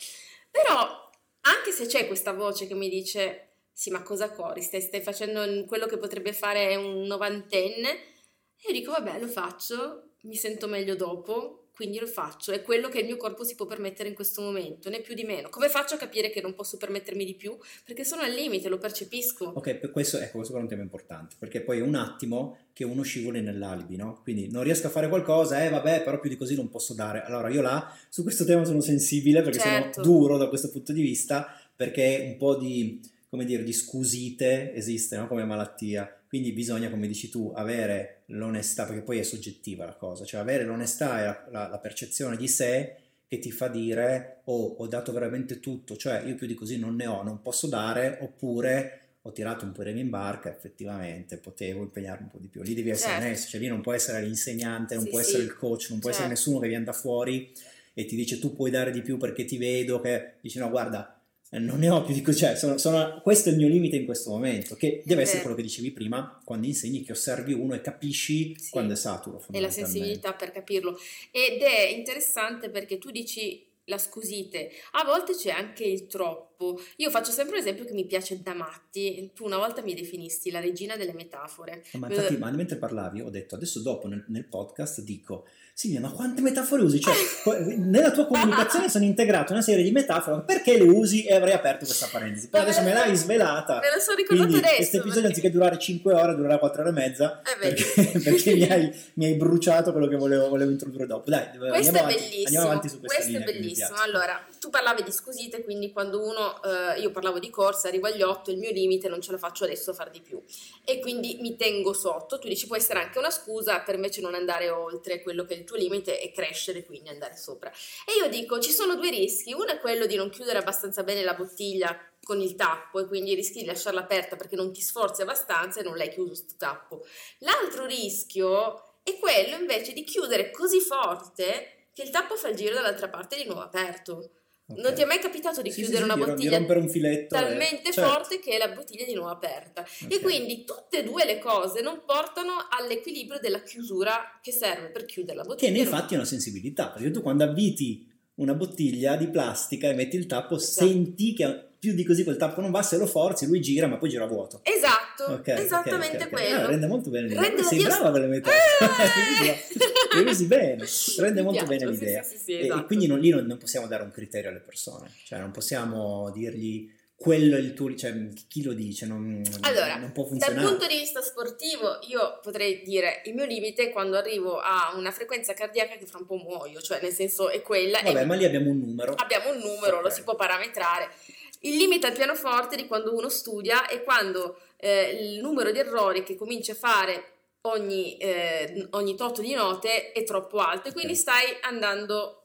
Però anche se c'è questa voce che mi dice sì ma cosa corri, stai, stai facendo quello che potrebbe fare un novantenne, io dico vabbè lo faccio, mi sento meglio dopo, quindi lo faccio, è quello che il mio corpo si può permettere in questo momento, né più di meno. Come faccio a capire che non posso permettermi di più? Perché sono al limite, lo percepisco. Ok, per questo, ecco, questo è un tema importante, perché poi è un attimo che uno scivoli nell'alibi, no? Quindi non riesco a fare qualcosa, eh vabbè, però più di così non posso dare. Allora io là, su questo tema sono sensibile perché Certo. sono duro da questo punto di vista, perché un po' di, come dire, di scusite esiste, no? Come malattia. Quindi bisogna, come dici tu, avere l'onestà, perché poi è soggettiva la cosa, cioè avere l'onestà e la, la- la percezione di sé che ti fa dire, oh, ho dato veramente tutto, cioè io più di così non ne ho, non posso dare, oppure ho tirato un po' remi in barca, effettivamente potevo impegnarmi un po' di più. Lì devi essere Certo. onesto, cioè lì non può essere l'insegnante, non Sì, può sì. essere il coach, non può essere Certo. nessuno che viene da fuori e ti dice tu puoi dare di più perché ti vedo, che dici no guarda, non ne ho più di così, cioè sono- sono- questo è il mio limite in questo momento, che deve essere quello che dicevi prima, quando insegni che osservi uno e capisci Sì. quando è saturo. e la sensibilità per capirlo. Ed è interessante perché tu dici la scusite, a volte c'è anche il troppo. Io faccio sempre un esempio che mi piace da matti. Tu una volta mi definisti la regina delle metafore. Ma infatti, Eh, ma mentre parlavi, ho detto adesso dopo nel, nel podcast dico Silvia, ma quante metafore usi? Cioè, nella tua comunicazione sono integrate una serie di metafore, perché le usi? E avrei aperto questa parentesi. Però adesso me l'hai svelata. Me lo sono ricordato Quindi adesso. questo episodio perché- anziché durare 5 ore durerà 4 ore e mezza Eh, perché, perché mi, hai, mi hai bruciato quello che volevo, volevo introdurre dopo. Dai, Questo è avanti, bellissimo. andiamo avanti su questa Questo è bellissimo. Allora, tu parlavi di scusite, quindi quando uno, eh, io parlavo di corsa, arrivo agli 8, il mio limite non ce la faccio adesso a far di più. E quindi mi tengo sotto. Tu dici può essere anche una scusa per invece non andare oltre quello che è il tuo limite e crescere, quindi andare sopra. E io dico, ci sono due rischi. Uno è quello di non chiudere abbastanza bene la bottiglia con il tappo e quindi rischi di lasciarla aperta perché non ti sforzi abbastanza e non l'hai chiuso sto tappo. L'altro rischio è quello invece di chiudere così forte che il tappo fa il giro dall'altra parte di nuovo aperto. Non Ok. ti è mai capitato di Sì, sì, chiudere sì, una di ro- di bottiglia rompere un filetto e- talmente certo. forte che la bottiglia è di nuovo aperta? E Ok. quindi tutte e due le cose non portano all'equilibrio della chiusura che serve per chiudere la Che bottiglia. nei fatti è una sensibilità, perché tu quando avviti una bottiglia di plastica e metti il tappo, Esatto. senti che più di così quel tappo non va, se lo forzi lui gira ma poi gira vuoto. Esatto, Ok, ok, esattamente ok, ok. quello. Ah, rende molto bene l'idea. Rende Sei Dio- brava con le metafore. Eh! Usi bene, rende Mi molto piace, bene l'idea. sì, sì, sì, E- E, esatto. quindi non, lì non, non possiamo dare un criterio alle persone, cioè non possiamo dirgli quello è il tuo, cioè chi lo dice, non, Allora, non può Dal funzionare. punto di vista sportivo, io potrei dire il mio limite è quando arrivo a una frequenza cardiaca che fra un po' muoio, cioè nel senso è quella Vabbè, ma lì abbiamo un numero. abbiamo un numero, lo Ok. si può parametrare. Il limite al pianoforte di quando uno studia è quando eh, il numero di errori che cominci a fare ogni, eh, ogni tot di note è troppo alto e quindi stai andando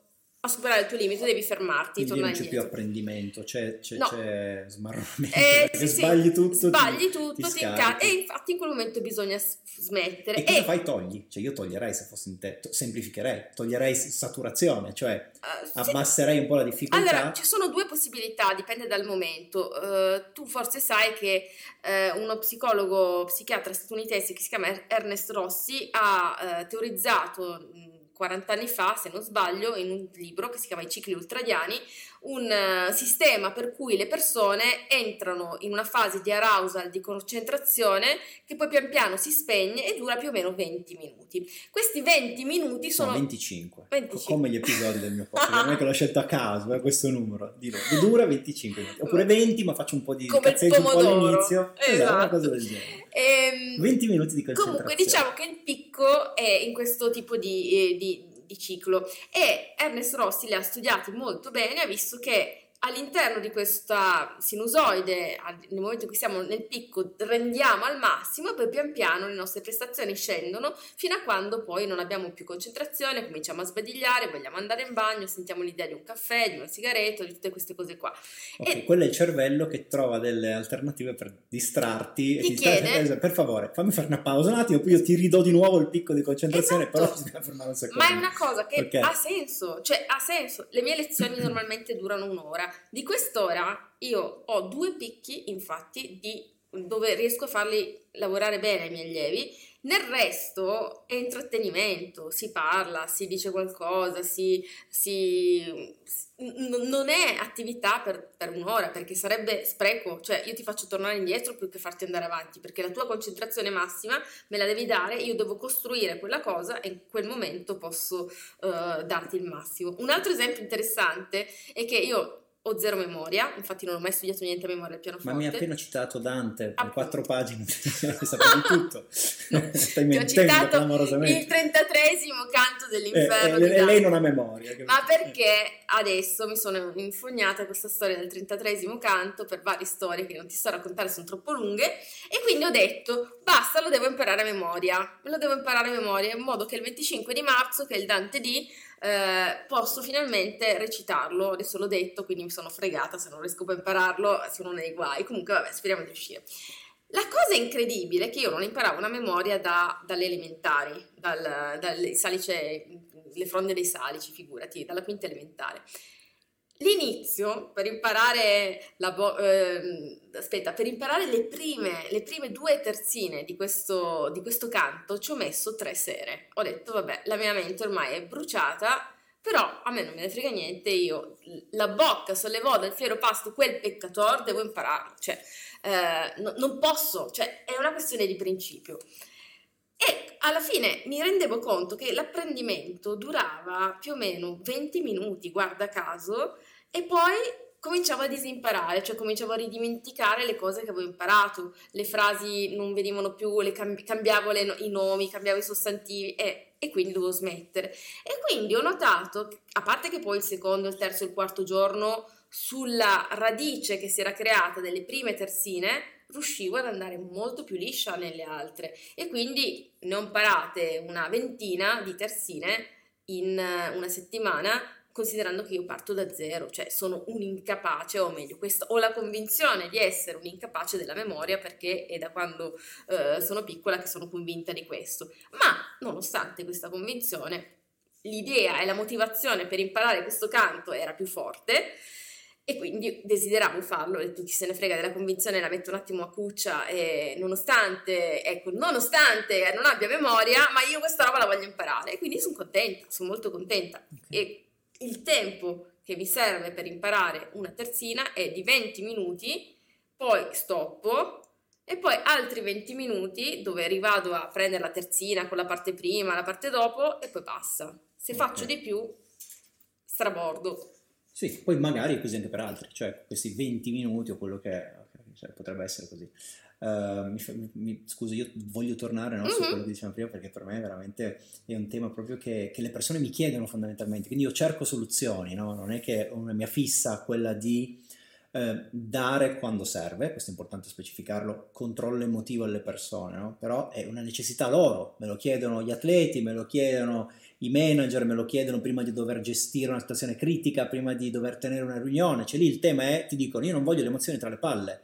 a superare il tuo limite, devi fermarti, Quindi non c'è più indietro. apprendimento, c'è, c'è, No. c'è smarrimento, Eh, sì, sbagli tutto. ti- sbagli tutto, ti ti inca- e infatti in quel momento bisogna s- smettere. E cosa fai? Togli. Cioè io toglierei se fossi in te, semplificherei, toglierei saturazione, cioè eh, sì. abbasserei un po' la difficoltà. Allora, ci sono due possibilità, dipende dal momento. Eh, tu forse sai che eh, uno psicologo psichiatra statunitense che si chiama Er- Ernest Rossi ha teorizzato 40 anni fa, se non sbaglio, in un libro che si chiama I cicli ultradiani, un eh, sistema per cui le persone entrano in una fase di arousal, di concentrazione, che poi pian piano si spegne e dura più o meno 20 minuti. Questi 20 minuti sono... No, 25. 25. Come gli episodi del mio podcast. Non è che l'ho scelto a caso, è questo numero. Dillo. Dura 25 minuti. Oppure 20, ma faccio un po' di Come cazzeggio un po' pomodoro. all'inizio. Esatto, Esatto. cosa del genere. Ehm, 20 minuti di concentrazione. Comunque diciamo che il picco è in questo tipo di, eh, di- di ciclo. E Ernest Rossi li ha studiati molto bene, ha visto che all'interno di questa sinusoide, nel momento in cui siamo nel picco, rendiamo al massimo e poi pian piano le nostre prestazioni scendono fino a quando poi non abbiamo più concentrazione, cominciamo a sbadigliare, vogliamo andare in bagno, sentiamo l'idea di un caffè, di una sigaretta, di tutte queste cose qua. Ok, E- quello è il cervello che trova delle alternative per distrarti. Ti sta- chiede- per favore, fammi fare una pausa un attimo, poi io ti ridò di nuovo il picco di concentrazione, Esatto. però bisogna fermare un secondo. Ma è una cosa che Ok. ha senso, cioè ha senso. Le mie lezioni normalmente durano un'ora. Di quest'ora io ho due picchi, infatti, di dove riesco a farli lavorare bene i miei allievi. Nel resto è intrattenimento, si parla, si dice qualcosa, si, si, non è attività per, per, un'ora perché sarebbe spreco, cioè io ti faccio tornare indietro più che farti andare avanti perché la tua concentrazione massima me la devi dare, io devo costruire quella cosa e in quel momento posso uh, darti il massimo. Un altro esempio interessante è che io ho zero memoria, infatti non ho mai studiato niente a memoria al pianoforte. Ma mi ha appena citato Dante, in quattro pagine, sapevi tutto. No, Stai mentendo clamorosamente. Il trentatresimo canto dell'inferno eh, eh, lei non ha memoria. Ma perché adesso mi sono infognata questa storia del trentatresimo canto per varie storie che non ti sto a raccontare, sono troppo lunghe, e quindi ho detto, basta, lo devo imparare a memoria. Me lo devo imparare a memoria, in modo che il 25 di marzo, che è il Dante D, eh, posso finalmente recitarlo. Adesso l'ho detto, quindi mi sono fregata, se non riesco a impararlo sono nei guai. Comunque, vabbè, speriamo di riuscire. La cosa incredibile è che io non imparavo una memoria da, dalle elementari, dal, dalle salice, le fronde dei salici, figurati, dalla quinta elementare. L'inizio per imparare, la bo- eh, aspetta, per imparare le prime, le prime due terzine di questo, di questo canto ci ho messo tre sere. Ho detto, vabbè, la mia mente ormai è bruciata, però a me non me ne frega niente, io la bocca sollevò dal fiero pasto quel peccator, devo impararlo, cioè eh, no, non posso, cioè è una questione di principio. E alla fine mi rendevo conto che l'apprendimento durava più o meno 20 minuti, guarda caso, e poi cominciavo a disimparare, cioè cominciavo a ridimenticare le cose che avevo imparato, le frasi non venivano più, cambi- cambiavo le, i nomi, cambiavo i sostantivi e, e, quindi dovevo smettere. E quindi ho notato, a parte che poi il secondo, il terzo e il quarto giorno, sulla radice che si era creata delle prime terzine, riuscivo ad andare molto più liscia nelle altre e quindi ne ho imparate una ventina di terzine in una settimana considerando che io parto da zero, cioè sono un incapace, o meglio, questo, ho la convinzione di essere un incapace della memoria perché è da quando eh, sono piccola che sono convinta di questo. Ma nonostante questa convinzione, l'idea e la motivazione per imparare questo canto era più forte e quindi desideravo farlo, ho detto chi se ne frega della convinzione, la metto un attimo a cuccia e nonostante, ecco, nonostante non abbia memoria, ma io questa roba la voglio imparare. E quindi sono contenta, sono molto contenta. Okay. E il tempo che mi serve per imparare una terzina è di 20 minuti, poi stoppo e poi altri 20 minuti dove rivado a prendere la terzina con la parte prima, la parte dopo e poi passa. Se okay. faccio di più, strabordo. Sì, poi magari così anche per altri, cioè questi 20 minuti o quello che è, cioè, potrebbe essere così. Uh, mi, mi, scusa, io voglio tornare no, mm-hmm. su quello che dicevamo prima perché per me veramente è un tema proprio che, che, le persone mi chiedono fondamentalmente, quindi io cerco soluzioni, no? non è che una mia fissa quella di eh, dare quando serve, questo è importante specificarlo, controllo emotivo alle persone, no? però è una necessità loro, me lo chiedono gli atleti, me lo chiedono i manager, me lo chiedono prima di dover gestire una situazione critica, prima di dover tenere una riunione, cioè lì il tema è, ti dicono, io non voglio le emozioni tra le palle,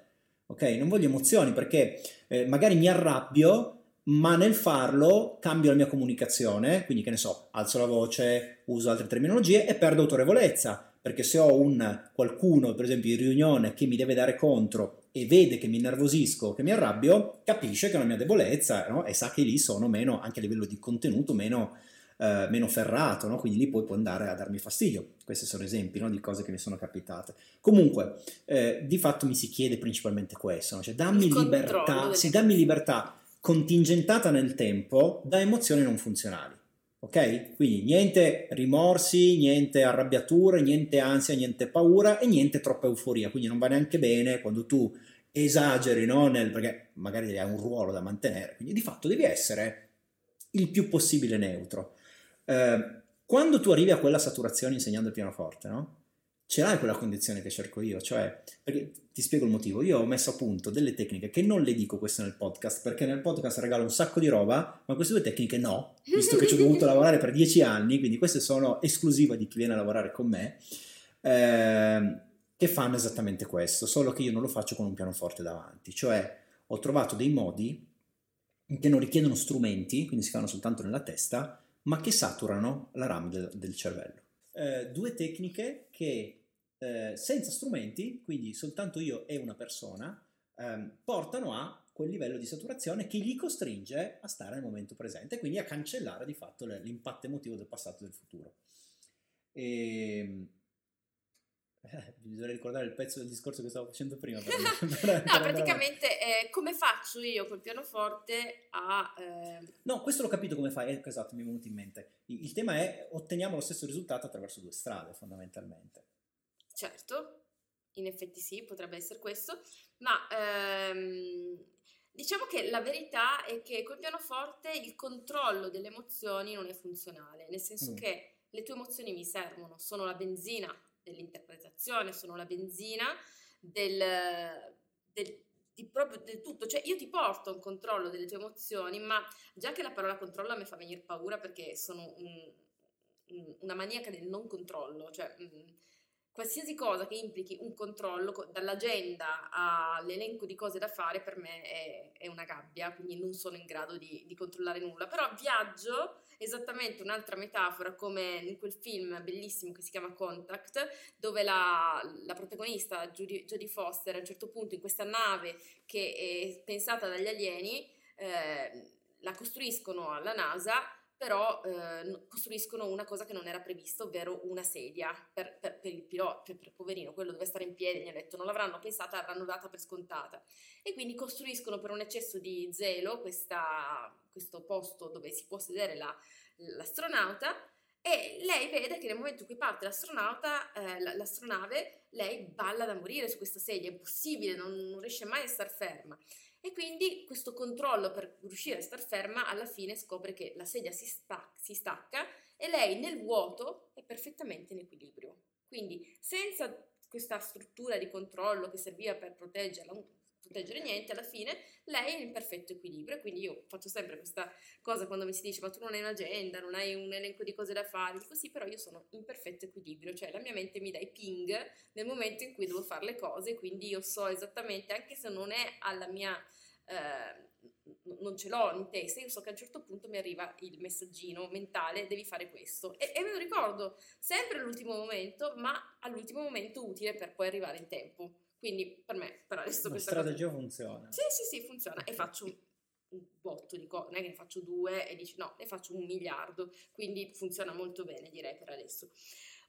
ok? Non voglio emozioni perché eh, magari mi arrabbio, ma nel farlo cambio la mia comunicazione, quindi che ne so, alzo la voce, uso altre terminologie e perdo autorevolezza perché se ho un qualcuno, per esempio in riunione, che mi deve dare contro e vede che mi innervosisco, che mi arrabbio, capisce che è una mia debolezza no? e sa che lì sono meno, anche a livello di contenuto, meno, eh, meno ferrato, no? quindi lì poi può andare a darmi fastidio. Questi sono esempi no? di cose che mi sono capitate. Comunque, eh, di fatto mi si chiede principalmente questo, cioè dammi libertà, sì, dammi libertà contingentata nel tempo da emozioni non funzionali. Ok? Quindi niente rimorsi, niente arrabbiature, niente ansia, niente paura e niente troppa euforia. Quindi non va neanche bene quando tu esageri, no? Nel, perché magari hai un ruolo da mantenere. Quindi di fatto devi essere il più possibile neutro. Eh, quando tu arrivi a quella saturazione insegnando il pianoforte, no? ce l'hai quella condizione che cerco io, cioè, perché ti spiego il motivo, io ho messo a punto delle tecniche che non le dico queste nel podcast, perché nel podcast regalo un sacco di roba, ma queste due tecniche no, visto che ci ho dovuto lavorare per dieci anni, quindi queste sono esclusive di chi viene a lavorare con me, eh, che fanno esattamente questo, solo che io non lo faccio con un pianoforte davanti, cioè ho trovato dei modi che non richiedono strumenti, quindi si fanno soltanto nella testa, ma che saturano la RAM del, del cervello. Eh, due tecniche che eh, senza strumenti, quindi soltanto io e una persona, ehm, portano a quel livello di saturazione che gli costringe a stare nel momento presente quindi a cancellare di fatto l'impatto emotivo del passato e del futuro. E, ehm, eh, dovrei ricordare il pezzo del discorso che stavo facendo prima. Per, no, praticamente eh, come faccio io col pianoforte a... Eh... No, questo l'ho capito come fai, eh, esatto, mi è venuto in mente. Il, il, tema è otteniamo lo stesso risultato attraverso due strade, fondamentalmente. Certo, in effetti sì, potrebbe essere questo, ma ehm, diciamo che la verità è che col pianoforte il controllo delle emozioni non è funzionale, nel senso mm. che le tue emozioni mi servono, sono la benzina dell'interpretazione, sono la benzina del, del, di proprio del tutto. Cioè, io ti porto un controllo delle tue emozioni, ma già che la parola controllo mi fa venire paura perché sono un, una maniaca del non controllo, cioè... Mh, mm, qualsiasi cosa che implichi un controllo, dall'agenda all'elenco di cose da fare, per me è, è una gabbia, quindi non sono in grado di, di, controllare nulla. Però viaggio, esattamente un'altra metafora, come in quel film bellissimo che si chiama Contact, dove la, la protagonista, Jodie, Jodie Foster, a un certo punto in questa nave che è pensata dagli alieni, eh, la costruiscono alla NASA però eh, costruiscono una cosa che non era prevista, ovvero una sedia per, per, per il pilota, per, per, poverino, quello deve stare in piedi, gli ha detto non l'avranno pensata, l'avranno data per scontata. E quindi costruiscono per un eccesso di zelo questa, questo posto dove si può sedere la, l'astronauta e lei vede che nel momento in cui parte l'astronauta, eh, l'astronave, lei balla da morire su questa sedia, è impossibile, non, non riesce mai a star ferma. E quindi questo controllo per riuscire a star ferma alla fine scopre che la sedia si, sta- si stacca e lei nel vuoto è perfettamente in equilibrio. Quindi senza questa struttura di controllo che serviva per proteggerla, proteggere niente, alla fine lei è in perfetto equilibrio. Quindi io faccio sempre questa cosa quando mi si dice: Ma tu non hai un'agenda, non hai un elenco di cose da fare. Dico sì, però io sono in perfetto equilibrio, cioè la mia mente mi dà i ping nel momento in cui devo fare le cose. Quindi io so esattamente, anche se non è alla mia. Eh, non ce l'ho in testa, io so che a un certo punto mi arriva il messaggino mentale, devi fare questo. E, e me lo ricordo sempre all'ultimo momento, ma all'ultimo momento utile per poi arrivare in tempo. Quindi per me, per adesso La strategia cosa... funziona. Sì, sì, sì, funziona. E faccio un, un botto di cose, non è che ne faccio due e dici no, ne faccio un miliardo. Quindi funziona molto bene, direi, per adesso.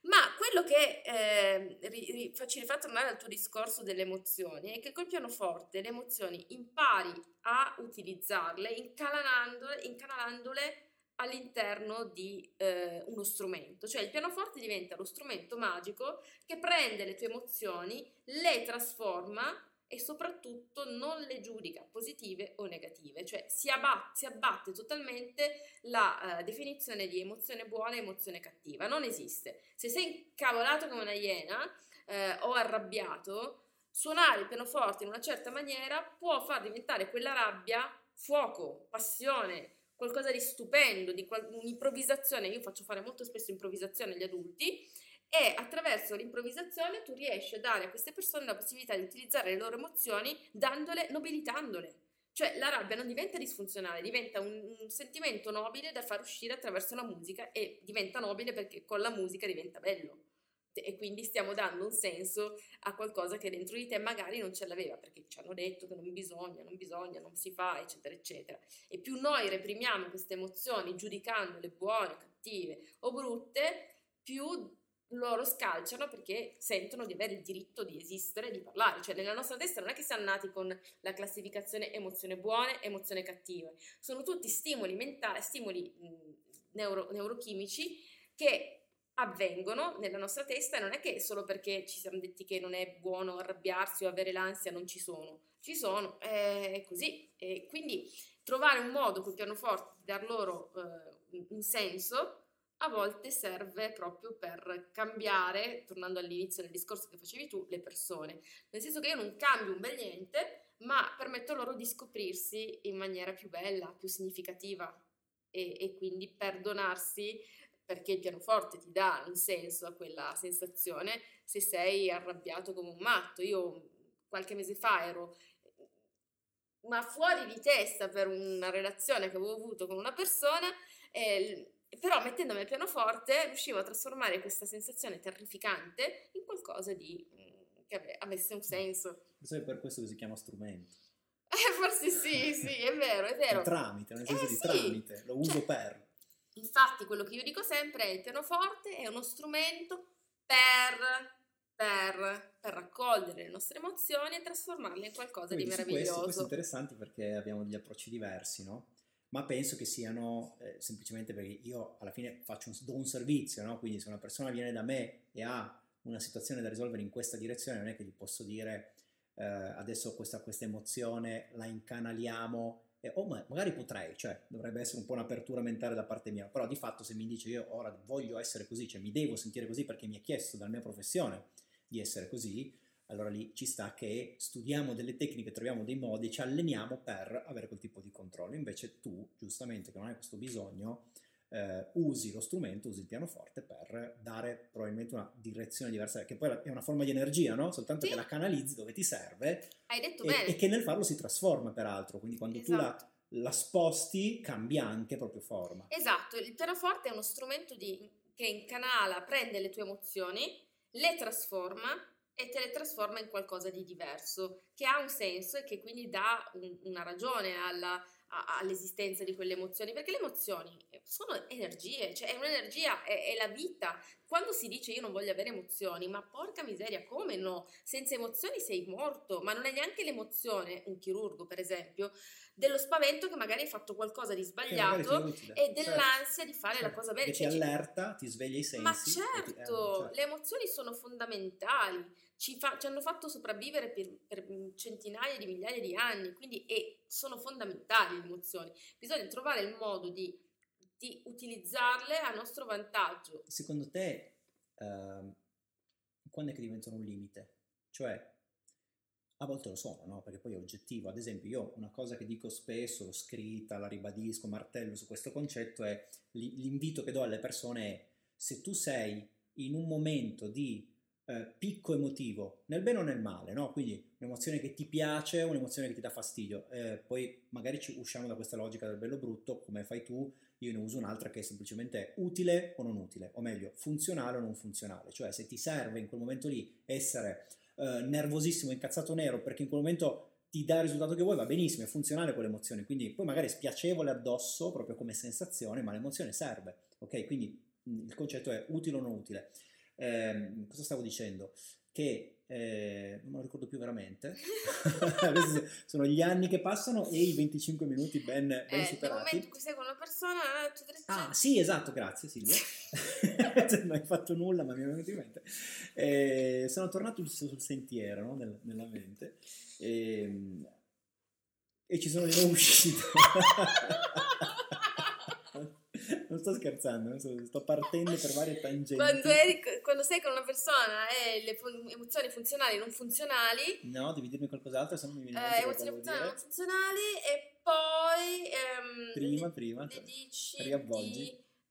Ma quello che eh, ri, ci rifà tornare al tuo discorso delle emozioni è che col pianoforte le emozioni impari a utilizzarle incanalandole, incanalandole all'interno di eh, uno strumento, cioè il pianoforte diventa lo strumento magico che prende le tue emozioni, le trasforma e soprattutto non le giudica positive o negative, cioè si abbatte, si abbatte totalmente la uh, definizione di emozione buona e emozione cattiva, non esiste. Se sei incavolato come una iena eh, o arrabbiato, suonare il pianoforte in una certa maniera può far diventare quella rabbia fuoco, passione, qualcosa di stupendo, di qual- un'improvvisazione. Io faccio fare molto spesso improvvisazione agli adulti e attraverso l'improvvisazione tu riesci a dare a queste persone la possibilità di utilizzare le loro emozioni dandole, nobilitandole. Cioè la rabbia non diventa disfunzionale, diventa un, un, sentimento nobile da far uscire attraverso la musica e diventa nobile perché con la musica diventa bello e quindi stiamo dando un senso a qualcosa che dentro di te magari non ce l'aveva perché ci hanno detto che non bisogna, non bisogna, non si fa, eccetera, eccetera. E più noi reprimiamo queste emozioni giudicandole buone, cattive o brutte, più loro scalciano perché sentono di avere il diritto di esistere, di parlare. Cioè nella nostra testa non è che siamo nati con la classificazione emozione buone, emozione cattive. Sono tutti stimoli mentali, stimoli neuro, neurochimici che avvengono nella nostra testa e non è che solo perché ci siamo detti che non è buono arrabbiarsi o avere l'ansia non ci sono, ci sono, è così. E quindi trovare un modo col pianoforte di dar loro eh, un senso a volte serve proprio per cambiare, tornando all'inizio del discorso che facevi tu, le persone, nel senso che io non cambio un bel niente, ma permetto loro di scoprirsi in maniera più bella, più significativa e, e quindi perdonarsi perché il pianoforte ti dà un senso a quella sensazione se sei arrabbiato come un matto. Io qualche mese fa ero ma fuori di testa per una relazione che avevo avuto con una persona, eh, però mettendomi al pianoforte riuscivo a trasformare questa sensazione terrificante in qualcosa di, mm, che avesse un senso. Questo è per questo che si chiama strumento. Eh, forse sì, sì, è vero, è vero. Un tramite, nel senso Eh, di sì. tramite, lo uso Cioè, per. Infatti, quello che io dico sempre è il pianoforte è uno strumento per, per, per raccogliere le nostre emozioni e trasformarle in qualcosa di Quindi su questo, questo è meraviglioso. interessante perché abbiamo degli approcci diversi, no? Ma penso che siano eh, semplicemente perché io alla fine faccio un, do un servizio, no? Quindi se una persona viene da me e ha una situazione da risolvere in questa direzione, non è che gli posso dire eh, adesso questa, questa emozione la incanaliamo, e, oh, ma magari potrei, cioè dovrebbe essere un po' un'apertura mentale da parte mia, però di fatto se mi dice io ora voglio essere così, cioè mi devo sentire così perché mi è chiesto dalla mia professione di essere così, allora lì ci sta che studiamo delle tecniche, troviamo dei modi, ci alleniamo per avere quel tipo di controllo. Invece tu, giustamente, che non hai questo bisogno, eh, usi lo strumento, usi il pianoforte per dare probabilmente una direzione diversa, che poi è una forma di energia, no? Soltanto Sì. che la canalizzi dove ti serve Hai detto e, bene. e che nel farlo si trasforma peraltro, quindi quando tu la, Esatto. la sposti cambia anche proprio forma. Esatto, il pianoforte è uno strumento di- che incanala, prende le tue emozioni, le trasforma e te le trasforma in qualcosa di diverso, che ha un senso e che quindi dà un- una ragione alla- a- all'esistenza di quelle emozioni, perché le emozioni sono energie, cioè è un'energia, è, è la vita. Quando si dice io non voglio avere emozioni, ma porca miseria, come no? Senza emozioni sei morto, ma non è neanche l'emozione, un chirurgo per esempio, dello spavento che magari hai fatto qualcosa di sbagliato e Certo, dell'ansia di fare la certo. cosa bene. Che ti Cioè, ci- allerta, ti sveglia i sensi. ma e ti- eh, certo, certo. le emozioni sono fondamentali, ci, fa- ci hanno fatto sopravvivere per, per centinaia di migliaia di anni, quindi sono fondamentali le emozioni. Bisogna trovare il modo di, di utilizzarle a nostro vantaggio. Secondo te, ehm, quando è che diventano un limite? Cioè, a volte lo sono, no? Perché poi è oggettivo. Ad esempio, io una cosa che dico spesso, l'ho scritta, la ribadisco, martello su questo concetto, è l'i- l'invito che do alle persone è se tu sei in un momento di eh, picco emotivo, nel bene o nel male, no? Quindi un'emozione che ti piace, un'emozione che ti dà fastidio, eh, poi magari ci usciamo da questa logica del bello brutto, come fai tu, io ne uso un'altra che è semplicemente utile o non utile, o meglio, funzionale o non funzionale, cioè se ti serve in quel momento lì essere eh, nervosissimo, incazzato nero, perché in quel momento ti dà il risultato che vuoi, va benissimo, è funzionale quell'emozione, quindi poi magari è spiacevole addosso proprio come sensazione, ma l'emozione serve, ok? Quindi mh, il concetto è utile o non utile. Ehm, cosa stavo dicendo? Che eh, non me lo ricordo più veramente. Sono gli anni che passano e i 25 minuti ben, ben Eh, nel superati. momento in cui sei con una persona, eccetera, eccetera. Ah, sì, esatto, grazie Silvia. non hai fatto nulla, ma mi è venuto in mente. Eh, sono tornato giusto sul sentiero no, nel- nella mente e, e ci sono di nuovo uscito. Non sto scherzando, non sto, partendo per varie tangenti. Quando, eri- quando sei con una persona e le fun- emozioni funzionali e non funzionali, No, devi dirmi qualcos'altro, se no mi viene eh, emozioni funzionali non dire. funzionali e poi ehm, Prima, le- prima, le cioè, dici riavvolgi. di,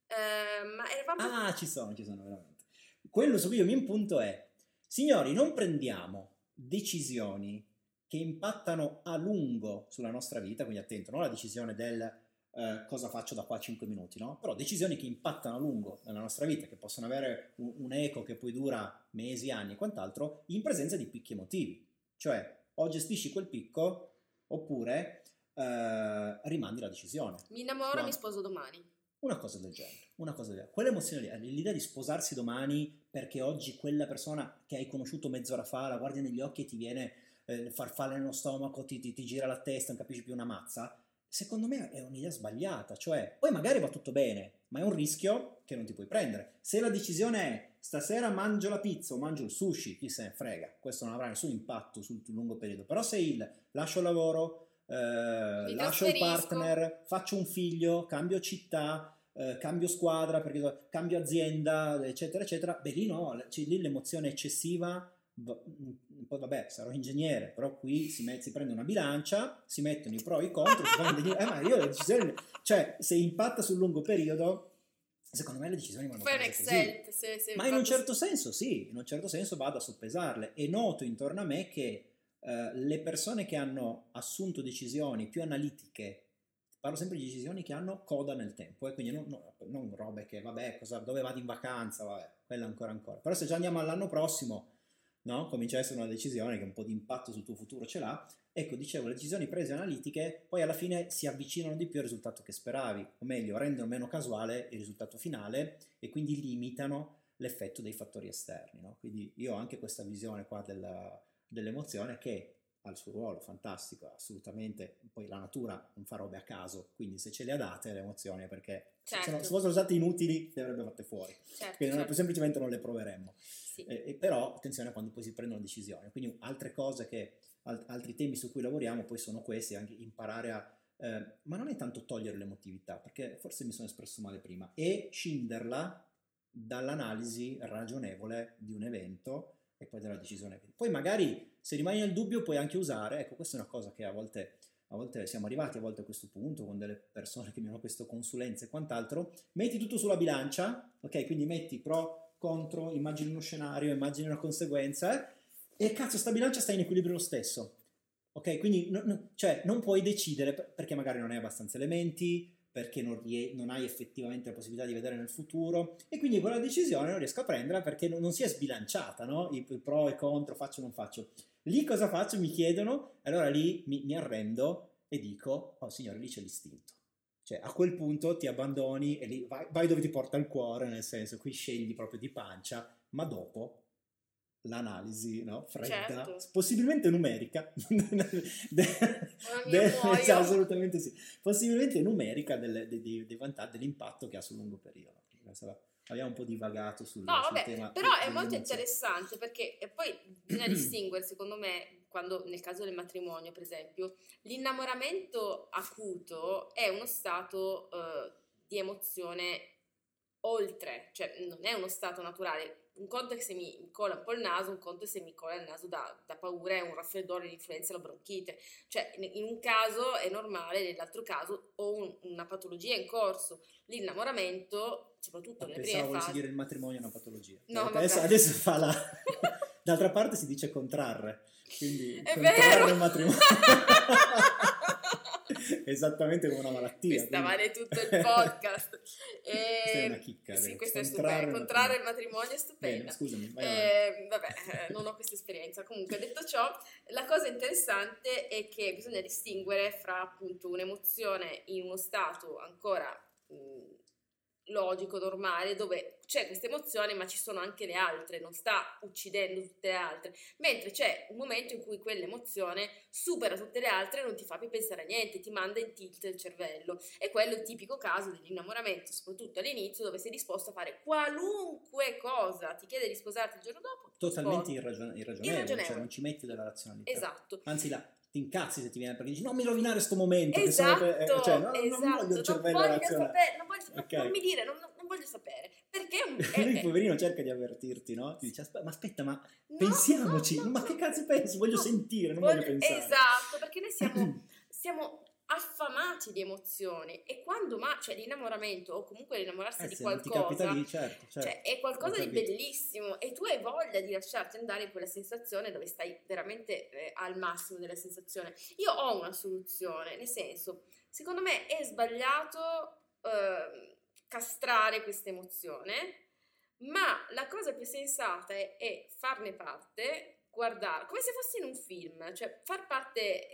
eh, ma eravamo Ah, ci sono, ci sono veramente. Quello su cui io mi impunto è, signori, non prendiamo decisioni che impattano a lungo sulla nostra vita, quindi attento, non la decisione del eh, cosa faccio da qua a 5 minuti, no? Però decisioni che impattano a lungo nella nostra vita, che possono avere un, un eco che poi dura mesi, anni e quant'altro, in presenza di picchi emotivi. Cioè, o gestisci quel picco, oppure eh, rimandi la decisione. mi innamoro No. mi sposo domani. Una cosa del genere, una cosa del genere. Quell'emozione lì, l'idea di sposarsi domani perché oggi quella persona che hai conosciuto mezz'ora fa la guardi negli occhi e ti viene eh, farfalle nello stomaco, ti, ti- ti gira la testa, non capisci più una mazza, secondo me è un'idea sbagliata. Cioè, poi magari va tutto bene, ma è un rischio che non ti puoi prendere. Se la decisione è stasera mangio la pizza o mangio il sushi, chi se ne frega, questo non avrà nessun impatto sul lungo periodo. Però se il lascio il lavoro, eh, lascio il partner, faccio un figlio, cambio città, eh, cambio squadra, perché cambio azienda, eccetera, eccetera, beh lì no, cioè, lì l'emozione eccessiva, va- poi vabbè, sarò ingegnere, però qui si, met- si prende una bilancia, si mettono i pro e i contro, si fanno degli- eh, ma io le decisioni, cioè se impatta sul lungo periodo, secondo me le decisioni vanno prese così. Se, se Ma in un certo senso sì, in un certo senso vado a soppesarle e noto intorno a me che eh, le persone che hanno assunto decisioni più analitiche, parlo sempre di decisioni che hanno coda nel tempo, e quindi non, non- non robe che vabbè, cosa- dove vado in vacanza, vabbè, quella ancora ancora. Però se già andiamo all'anno prossimo, no? comincia a essere una decisione che un po' di impatto sul tuo futuro ce l'ha. Ecco, dicevo, le decisioni prese analitiche poi alla fine si avvicinano di più al risultato che speravi, o meglio, rendono meno casuale il risultato finale e quindi limitano l'effetto dei fattori esterni. No? Quindi io ho anche questa visione qua della, dell'emozione che ha il suo ruolo fantastico, assolutamente. Poi la natura non fa robe a caso, quindi se ce le ha date le emozioni, perché certo. se, non, se, fossero state inutili le avrebbe fatte fuori. Certo, quindi certo. semplicemente non le proveremmo. Sì. Eh, però attenzione quando poi si prendono decisioni. Quindi altre cose che, alt- altri temi su cui lavoriamo poi sono questi, anche imparare a... Eh, ma non è tanto togliere l'emotività, perché forse mi sono espresso male prima, e scinderla dall'analisi ragionevole di un evento e poi della decisione. Poi magari se rimani nel dubbio puoi anche usare, ecco questa è una cosa che a volte, a volte siamo arrivati a volte a questo punto con delle persone che mi hanno chiesto consulenze e quant'altro, metti tutto sulla bilancia, ok? Quindi metti pro, contro, immagini uno scenario, immagini una conseguenza e cazzo sta bilancia sta in equilibrio lo stesso. Ok, quindi no, no, cioè, non puoi decidere perché magari non hai abbastanza elementi, perché non, rie- non, hai effettivamente la possibilità di vedere nel futuro e quindi quella decisione non riesco a prenderla perché non, non si è sbilanciata, no? I, pro e contro, faccio o non faccio. Lì cosa faccio? Mi chiedono, allora lì mi, mi arrendo e dico, oh signore, lì c'è l'istinto. Cioè a quel punto ti abbandoni e lì vai, vai dove ti porta il cuore, nel senso qui scegli proprio di pancia, ma dopo l'analisi no? fredda, certo. possibilmente numerica, de, de, assolutamente sì, possibilmente numerica delle, dei, dei, vantaggi, dell'impatto che ha sul lungo periodo. Abbiamo un po' divagato sul, no, sul vabbè, tema. Però è molto interessante perché poi bisogna distinguere, secondo me, quando nel caso del matrimonio, per esempio, l'innamoramento acuto è uno stato uh, di emozione oltre, cioè non è uno stato naturale un conto è se mi cola un po' il naso, un conto è se mi cola il naso da, da paura, è un raffreddore, l'influenza, la bronchite. Cioè, in un caso è normale, nell'altro caso ho un, una patologia in corso. L'innamoramento, soprattutto nelle prime fasi... dire il matrimonio è una patologia. No, adesso, adesso fa la... D'altra parte si dice contrarre, quindi è contrarre vero. un matrimonio. esattamente come una malattia. Questa quindi... vale tutto il podcast. E... Questa è una chicca. Sì, questa è stupenda. Contrarre il matrimonio è stupenda. Bene, scusami. Vai eh, vabbè, eh, non ho questa esperienza. Comunque, detto ciò, la cosa interessante è che bisogna distinguere fra appunto un'emozione in uno stato ancora... Mh, logico, normale, dove c'è questa emozione ma ci sono anche le altre, non sta uccidendo tutte le altre, mentre c'è un momento in cui quell'emozione supera tutte le altre e non ti fa più pensare a niente, ti manda in tilt il cervello. E quello è il tipico caso dell'innamoramento, soprattutto all'inizio, dove sei disposto a fare qualunque cosa, ti chiede di sposarti il giorno dopo. Totalmente irragion- irragionevole, irragionevole, cioè non ci metti della razionalità. Esatto. Anzi, la, ti incazzi se ti viene perché dici non mi rovinare questo momento esatto, che sarebbe, eh, cioè, no, esatto, non voglio il cervello non voglio sapere, non, voglio, okay. non, mi dire non, non, voglio sapere. Perché un, lui poverino cerca di avvertirti no? ti dice aspetta, ma aspetta ma no, pensiamoci no, ma che cazzo pensi voglio sentire non voglio, voglio pensare. Esatto perché noi siamo, siamo affamati di emozioni e quando ma cioè l'innamoramento o comunque l'innamorarsi eh, di qualcosa lì, certo, certo, cioè, è qualcosa di bellissimo e tu hai voglia di lasciarti andare in quella sensazione dove stai veramente eh, al massimo della sensazione. Io ho una soluzione nel senso secondo me è sbagliato eh, castrare questa emozione ma la cosa più sensata è, è farne parte guardare, come se fossi in un film, cioè far parte,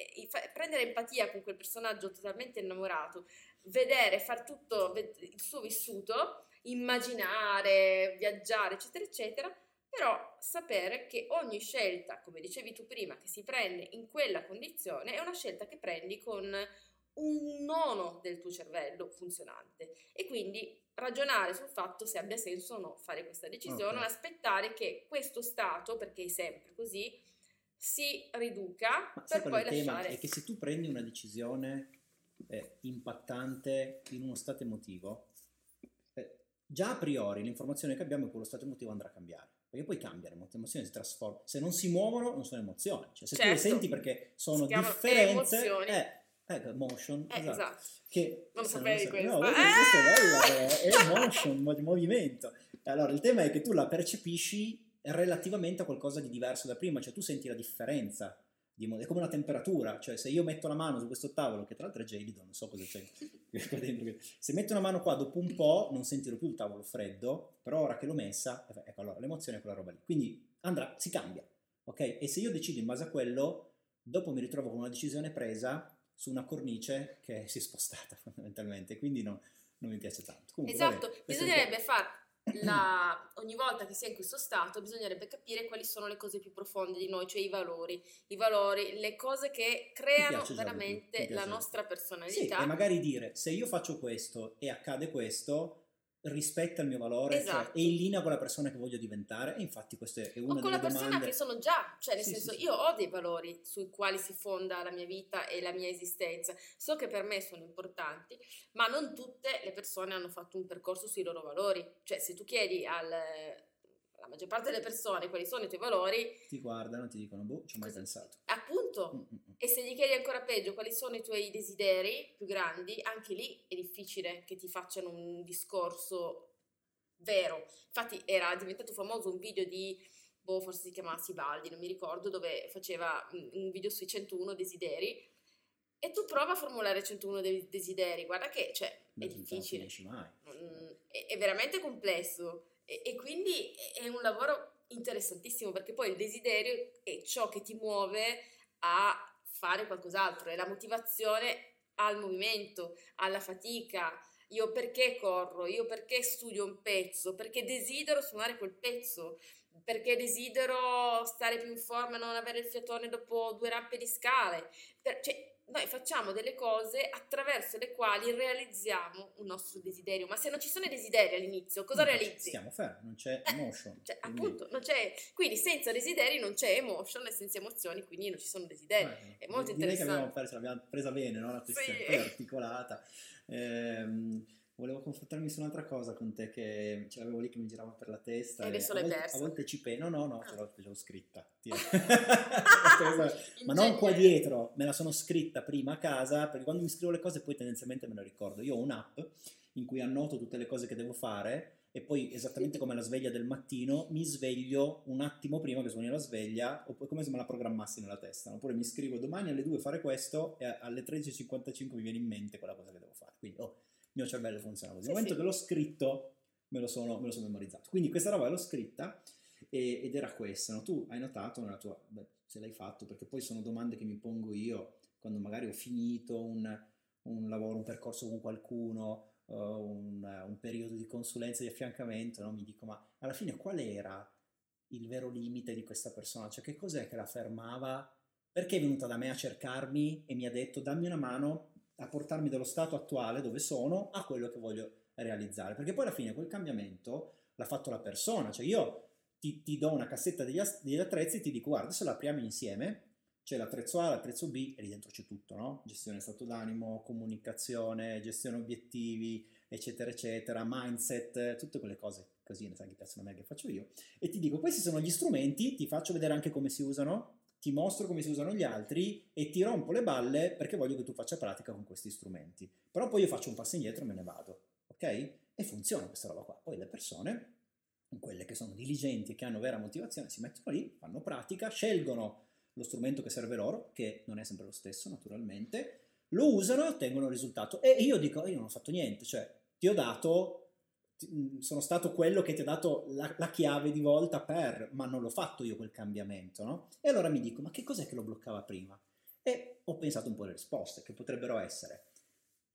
prendere empatia con quel personaggio totalmente innamorato, vedere, far tutto il suo vissuto, immaginare, viaggiare, eccetera, eccetera, però sapere che ogni scelta, come dicevi tu prima, che si prende in quella condizione è una scelta che prendi con un nono del tuo cervello funzionante e quindi ragionare sul fatto se abbia senso o no fare questa decisione, okay. aspettare che questo stato, perché è sempre così, si riduca Ma per poi lasciare. tema è che se tu prendi una decisione eh, impattante in uno stato emotivo, eh, già a priori l'informazione che abbiamo è che quello stato emotivo andrà a cambiare. Perché poi cambiano, le emozioni si trasformano. Se non si muovono, non sono emozioni. Cioè, se certo. tu le certo. senti perché sono differenze, eh, Ecco, motion, eh, esatto. esatto. Che, non sapevi questo. No, eh! questo è bello, è motion, movimento. Allora, il tema è che tu la percepisci relativamente a qualcosa di diverso da prima, cioè tu senti la differenza. Di, è come una temperatura, cioè se io metto la mano su questo tavolo, che tra l'altro è gelido, non so cosa c'è se metto una mano qua dopo un po' non sentirò più il tavolo freddo, però ora che l'ho messa, ecco allora l'emozione è quella roba lì. Quindi andrà, si cambia, ok? E se io decido in base a quello, dopo mi ritrovo con una decisione presa su una cornice che si è spostata fondamentalmente, quindi no, non mi piace tanto. Comunque, esatto, vabbè, bisognerebbe far la, ogni volta che si è in questo stato bisognerebbe capire quali sono le cose più profonde di noi, cioè i valori, i valori, le cose che creano veramente la nostra personalità. Sì, e magari dire se io faccio questo e accade questo, rispetta il mio valore, esatto. cioè, è in linea con la persona che voglio diventare e infatti questa è una o con la persona domande... che sono già, cioè nel sì, senso sì, io ho dei valori sui quali si fonda la mia vita e la mia esistenza, so che per me sono importanti, ma non tutte le persone hanno fatto un percorso sui loro valori, cioè se tu chiedi al la maggior parte delle persone quali sono i tuoi valori, ti guardano e ti dicono, boh, ci ho mai pensato. Appunto, Mm-mm. E se gli chiedi ancora peggio quali sono i tuoi desideri più grandi, anche lì è difficile che ti facciano un discorso vero. Infatti era diventato famoso un video di, boh, forse si chiamava Sibaldi, non mi ricordo, dove faceva un video sui 101 desideri. E tu prova a formulare 101 desideri, guarda che cioè, è difficile. È, è veramente complesso e, e quindi è un lavoro interessantissimo perché poi il desiderio è ciò che ti muove a fare qualcos'altro, è la motivazione al movimento, alla fatica. Io perché corro? Io perché studio un pezzo? Perché desidero suonare quel pezzo? Perché desidero stare più in forma e non avere il fiatone dopo due rampe di scale? Per, cioè, noi facciamo delle cose attraverso le quali realizziamo un nostro desiderio. Ma se non ci sono i desideri all'inizio, cosa no, realizzi? Stiamo fermi, non c'è eh, emotion. Cioè, quindi... appunto, non c'è, quindi senza desideri non c'è emotion e senza emozioni quindi non ci sono desideri. Eh, È molto direi interessante. Che abbiamo, perso, l'abbiamo presa bene, no? la questione sì. articolata. Ehm, volevo confrontarmi su un'altra cosa con te che ce l'avevo lì che mi girava per la testa. E adesso l'hai persa. A volte ci penso, no, no, no, ah. ce l'ho, ce l'ho scritta. Ma non qua dietro, me la sono scritta prima a casa, perché quando mi scrivo le cose poi tendenzialmente me le ricordo. Io ho un'app in cui annoto tutte le cose che devo fare e poi esattamente come la sveglia del mattino mi sveglio un attimo prima che suoni la sveglia oppure come se me la programmassi nella testa oppure mi scrivo domani alle 2 fare questo e alle 13.55 mi viene in mente quella cosa che devo fare quindi oh, mio cervello funziona così. Nel momento sì. che l'ho scritto, me lo, sono, me lo sono memorizzato. Quindi questa roba l'ho scritta e, ed era questa. No? Tu hai notato nella tua... Beh, se l'hai fatto, perché poi sono domande che mi pongo io quando magari ho finito un, un lavoro, un percorso con qualcuno, uh, un, un, periodo di consulenza, di affiancamento, no? mi dico ma alla fine qual era il vero limite di questa persona? Cioè che cos'è che la fermava? Perché è venuta da me a cercarmi e mi ha detto dammi una mano a portarmi dallo stato attuale dove sono a quello che voglio realizzare. Perché poi alla fine quel cambiamento l'ha fatto la persona, cioè io ti, ti do una cassetta degli, attrezzi e ti dico guarda adesso la apriamo insieme, c'è l'attrezzo A, l'attrezzo B e lì dentro c'è tutto, no? Gestione stato d'animo, comunicazione, gestione obiettivi, eccetera, eccetera, mindset, tutte quelle cose così, sai che piacciono a me che faccio io. E ti dico questi sono gli strumenti, ti faccio vedere anche come si usano, ti mostro come si usano gli altri e ti rompo le balle perché voglio che tu faccia pratica con questi strumenti. Però poi io faccio un passo indietro e me ne vado, ok? E funziona questa roba qua. Poi le persone, quelle che sono diligenti e che hanno vera motivazione, si mettono lì, fanno pratica, scelgono lo strumento che serve loro, che non è sempre lo stesso naturalmente, lo usano e ottengono il risultato. E io dico, io non ho fatto niente, cioè ti ho dato sono stato quello che ti ha dato la, la, chiave di volta per, ma non l'ho fatto io quel cambiamento, no? E allora mi dico, ma che cos'è che lo bloccava prima? E ho pensato un po' alle risposte, che potrebbero essere,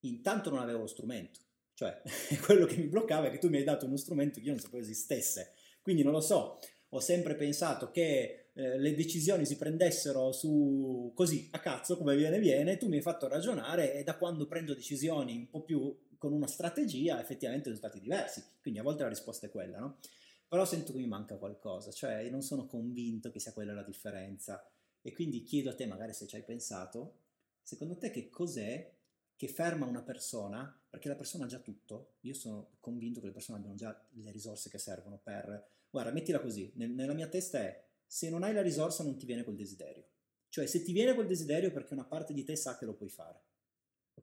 intanto non avevo lo strumento, cioè quello che mi bloccava è che tu mi hai dato uno strumento che io non sapevo esistesse, quindi non lo so, ho sempre pensato che eh, le decisioni si prendessero su così a cazzo come viene viene, tu mi hai fatto ragionare e da quando prendo decisioni un po' più con una strategia effettivamente risultati diversi. Quindi a volte la risposta è quella, no? Però sento che mi manca qualcosa, cioè non sono convinto che sia quella la differenza. E quindi chiedo a te, magari se ci hai pensato, secondo te che cos'è che ferma una persona? Perché la persona ha già tutto. Io sono convinto che le persone abbiano già le risorse che servono per... Guarda, mettila così, nella mia testa è, se non hai la risorsa non ti viene quel desiderio. Cioè, se ti viene quel desiderio perché una parte di te sa che lo puoi fare.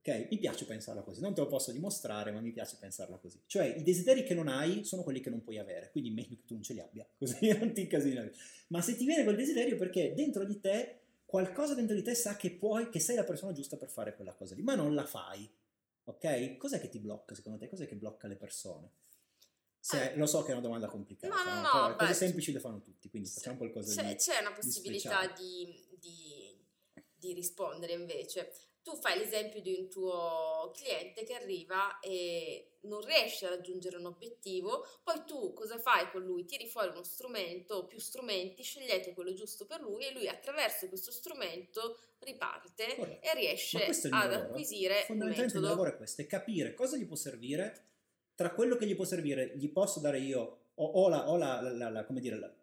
Ok? Mi piace pensarla così, non te lo posso dimostrare, ma mi piace pensarla così. Cioè, i desideri che non hai sono quelli che non puoi avere, quindi meglio che tu non ce li abbia, così non ti incasini. Ma se ti viene quel desiderio perché dentro di te, qualcosa dentro di te sa che puoi, che sei la persona giusta per fare quella cosa lì, ma non la fai. Ok? Cos'è che ti blocca secondo te? Cos'è che blocca le persone? Se, Eh. lo so che è una domanda complicata, No, no, no? no, Però beh, cose semplici le fanno tutti, quindi facciamo qualcosa C'è, di... c'è una possibilità di, di- di rispondere invece. Tu fai l'esempio di un tuo cliente che arriva e non riesce a raggiungere un obiettivo, poi tu cosa fai con lui? Tiri fuori uno strumento o più strumenti, scegliete quello giusto per lui e lui attraverso questo strumento riparte Corretto. e riesce ad lavoro. acquisire Fondamentalmente il mio lavoro è questo, è capire cosa gli può servire, tra quello che gli può servire gli posso dare io, ho, ho la- ho la- la- la- come dire,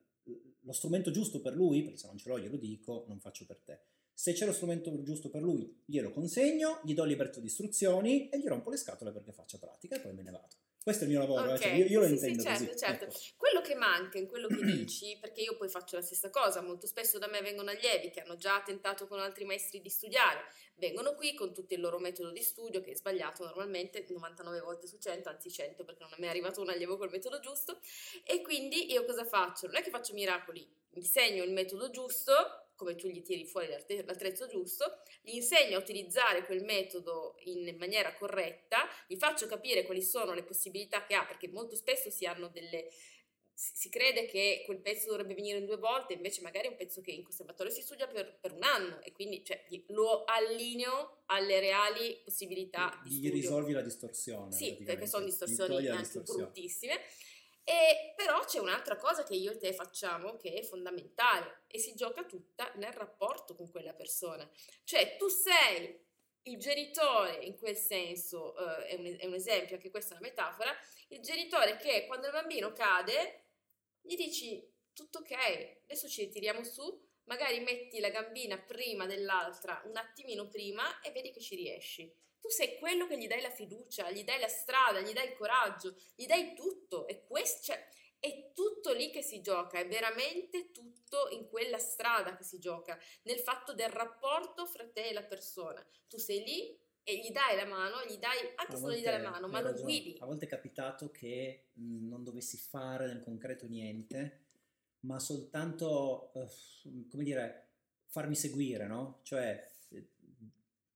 lo strumento giusto per lui, perché se non ce l'ho glielo dico, non faccio per te. Se c'è lo strumento giusto per lui, glielo consegno, gli do libertà di istruzioni e gli rompo le scatole perché faccia pratica e poi me ne vado. Questo è il mio lavoro, eh, Ok, cioè io, io lo sì, sì, intendo certo, così. certo. ecco. Quello che manca in quello che dici, perché io poi faccio la stessa cosa, molto spesso da me vengono allievi che hanno già tentato con altri maestri di studiare, vengono qui con tutto il loro metodo di studio, che è sbagliato normalmente 99 volte su 100, anzi 100 perché non è mai arrivato un allievo col metodo giusto, e quindi io cosa faccio? Non è che faccio miracoli, insegno il metodo giusto, come tu gli tiri fuori l'attrezzo giusto, gli insegno a utilizzare quel metodo in maniera corretta, gli faccio capire quali sono le possibilità che ha, perché molto spesso si hanno delle... Si crede che quel pezzo dovrebbe venire in due volte, invece magari è un pezzo che in conservatorio si studia per, per un anno e quindi cioè, lo allineo alle reali possibilità di Gli studio. risolvi la distorsione. Sì, perché sono distorsioni anche distorsione. bruttissime. E però c'è un'altra cosa che io e te facciamo che è fondamentale e si gioca tutta nel rapporto con quella persona. Cioè tu sei il genitore, in quel senso eh, è, un, è un esempio, anche questa è una metafora, il genitore che quando il bambino cade gli dici tutto ok, adesso ci ritiriamo su, magari metti la gambina prima dell'altra, un attimino prima e vedi che ci riesci. Tu sei quello che gli dai la fiducia, gli dai la strada, gli dai il coraggio, gli dai tutto. E questo, cioè, è tutto lì che si gioca, è veramente tutto in quella strada che si gioca, nel fatto del rapporto fra te e la persona. Tu sei lì e gli dai la mano, gli dai, anche A se non gli dai la mano, ma lo ragione. guidi. A volte è capitato che mh, non dovessi fare nel concreto niente, ma soltanto, eh, come dire, farmi seguire, no? Cioè,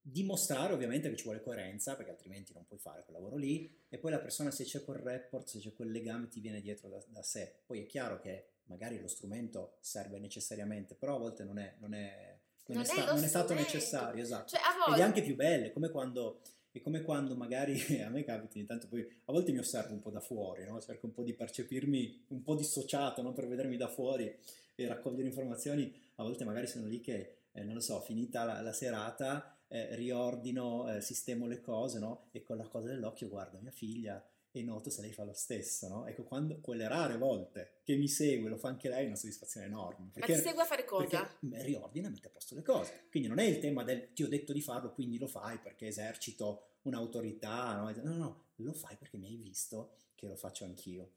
dimostrare ovviamente che ci vuole coerenza, perché altrimenti non puoi fare quel lavoro lì, e poi la persona se c'è quel rapport, se c'è quel legame ti viene dietro da, da sé. Poi è chiaro che magari lo strumento serve necessariamente, però a volte non è, non è, non Non è sta- non è stato necessario, esatto. Cioè, Ed è anche più bello, è come quando, è come quando magari a me capita ogni tanto, poi a volte mi osservo un po' da fuori, no? cerco un po' di percepirmi un po' dissociato no? per vedermi da fuori e raccogliere informazioni. A volte magari sono lì che, eh, non lo so, finita la, la serata, eh, riordino, eh, sistemo le cose no? e con la cosa dell'occhio guardo mia figlia e noto se lei fa lo stesso. No? Ecco, quando quelle rare volte che mi segue, lo fa anche lei, è una soddisfazione enorme. Ma ti segue a fare cosa? Perché riordina e mette a posto le cose. Quindi non è il tema del ti ho detto di farlo, quindi lo fai perché esercito un'autorità. No, no, no, lo fai perché mi hai visto che lo faccio anch'io.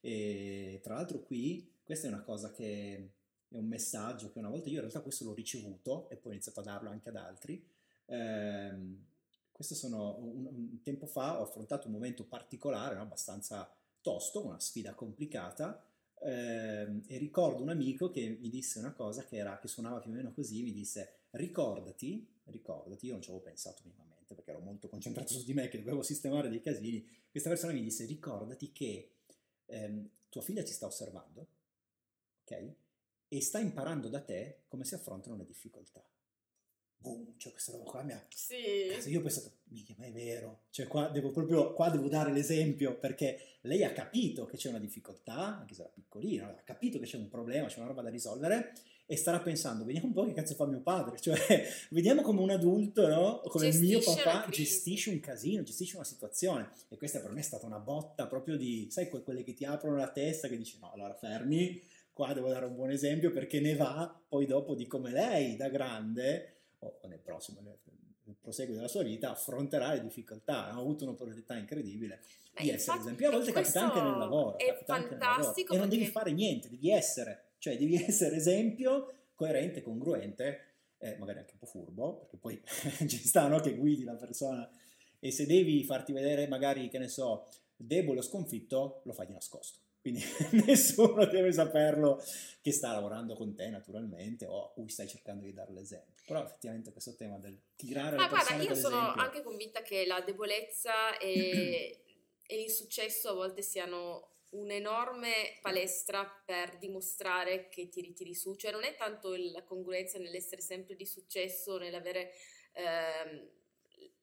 E tra l'altro qui, questa è una cosa che è un messaggio che una volta io in realtà questo l'ho ricevuto e poi ho iniziato a darlo anche ad altri. Ehm, questo sono un, un tempo fa ho affrontato un momento particolare, no, abbastanza tosto, una sfida complicata, ehm, e ricordo un amico che mi disse una cosa che, era, che suonava più o meno così, mi disse ricordati, ricordati, io non ci avevo pensato minimamente perché ero molto concentrato su di me che dovevo sistemare dei casini, questa persona mi disse ricordati che ehm, tua figlia ti sta osservando, ok? E sta imparando da te come si affrontano le difficoltà. Boom, cioè questa roba qua mi ha Sì. Cazzo, io ho pensato, mica, ma è vero. Cioè, qua devo proprio, qua devo dare l'esempio perché lei ha capito che c'è una difficoltà, anche se era piccolina, ha capito che c'è un problema, c'è una roba da risolvere e starà pensando, vediamo un po' che cazzo fa mio padre, cioè, vediamo come un adulto, no? Come il mio Gestisce la papà gestisce un casino, gestisce una situazione. E questa per me è stata una botta proprio di, sai, que- quelle che ti aprono la testa che dici, no, allora fermi, qua devo dare un buon esempio perché ne va poi dopo di come lei da grande o nel prossimo, nel, proseguo della sua vita, affronterà le difficoltà. Ha avuto un'opportunità incredibile Ma di essere infatti- esempio. A volte capita anche nel lavoro. È nel lavoro. fantastico E non devi fare niente, devi essere, cioè devi essere esempio, coerente, congruente, eh, magari anche un po' furbo, perché poi ci sta no, che guidi la persona e se devi farti vedere magari, che ne so, debole o sconfitto, lo fai di nascosto. Quindi nessuno deve saperlo che sta lavorando con te naturalmente o a cui stai cercando di dare l'esempio. Però effettivamente questo tema del tirare Ma le guarda, io sono esempio- anche convinta che la debolezza e, e l'insuccesso a volte siano un'enorme palestra per dimostrare che ti ritiri su, cioè non è tanto la congruenza nell'essere sempre di successo, nell'avere ehm,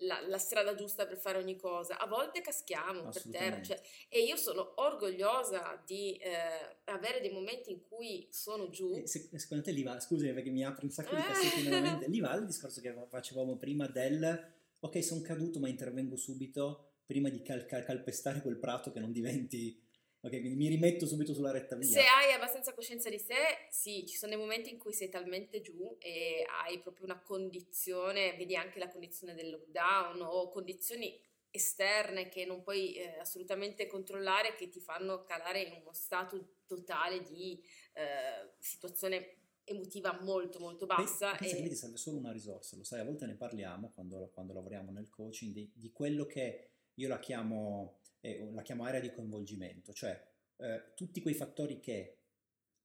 la, la, strada giusta per fare ogni cosa, a volte caschiamo per terra cioè, e io sono orgogliosa di eh, avere dei momenti in cui sono giù. E secondo te lì va, scusami perché mi apri un sacco di cassetti nella mente, lì va il discorso che facevamo prima del ok sono caduto ma intervengo subito prima di cal- cal- calpestare quel prato che non diventi Ok, quindi mi rimetto subito sulla retta via. Se hai abbastanza coscienza di sé, sì, ci sono dei momenti in cui sei talmente giù e hai proprio una condizione, vedi anche la condizione del lockdown o condizioni esterne che non puoi eh, assolutamente controllare che ti fanno calare in uno stato totale di eh, situazione emotiva molto molto bassa. Pensa e... che ti serve solo una risorsa, lo sai, a volte ne parliamo quando, quando lavoriamo nel coaching di, di quello che io la chiamo eh, la chiamo area di coinvolgimento, cioè eh, tutti quei fattori che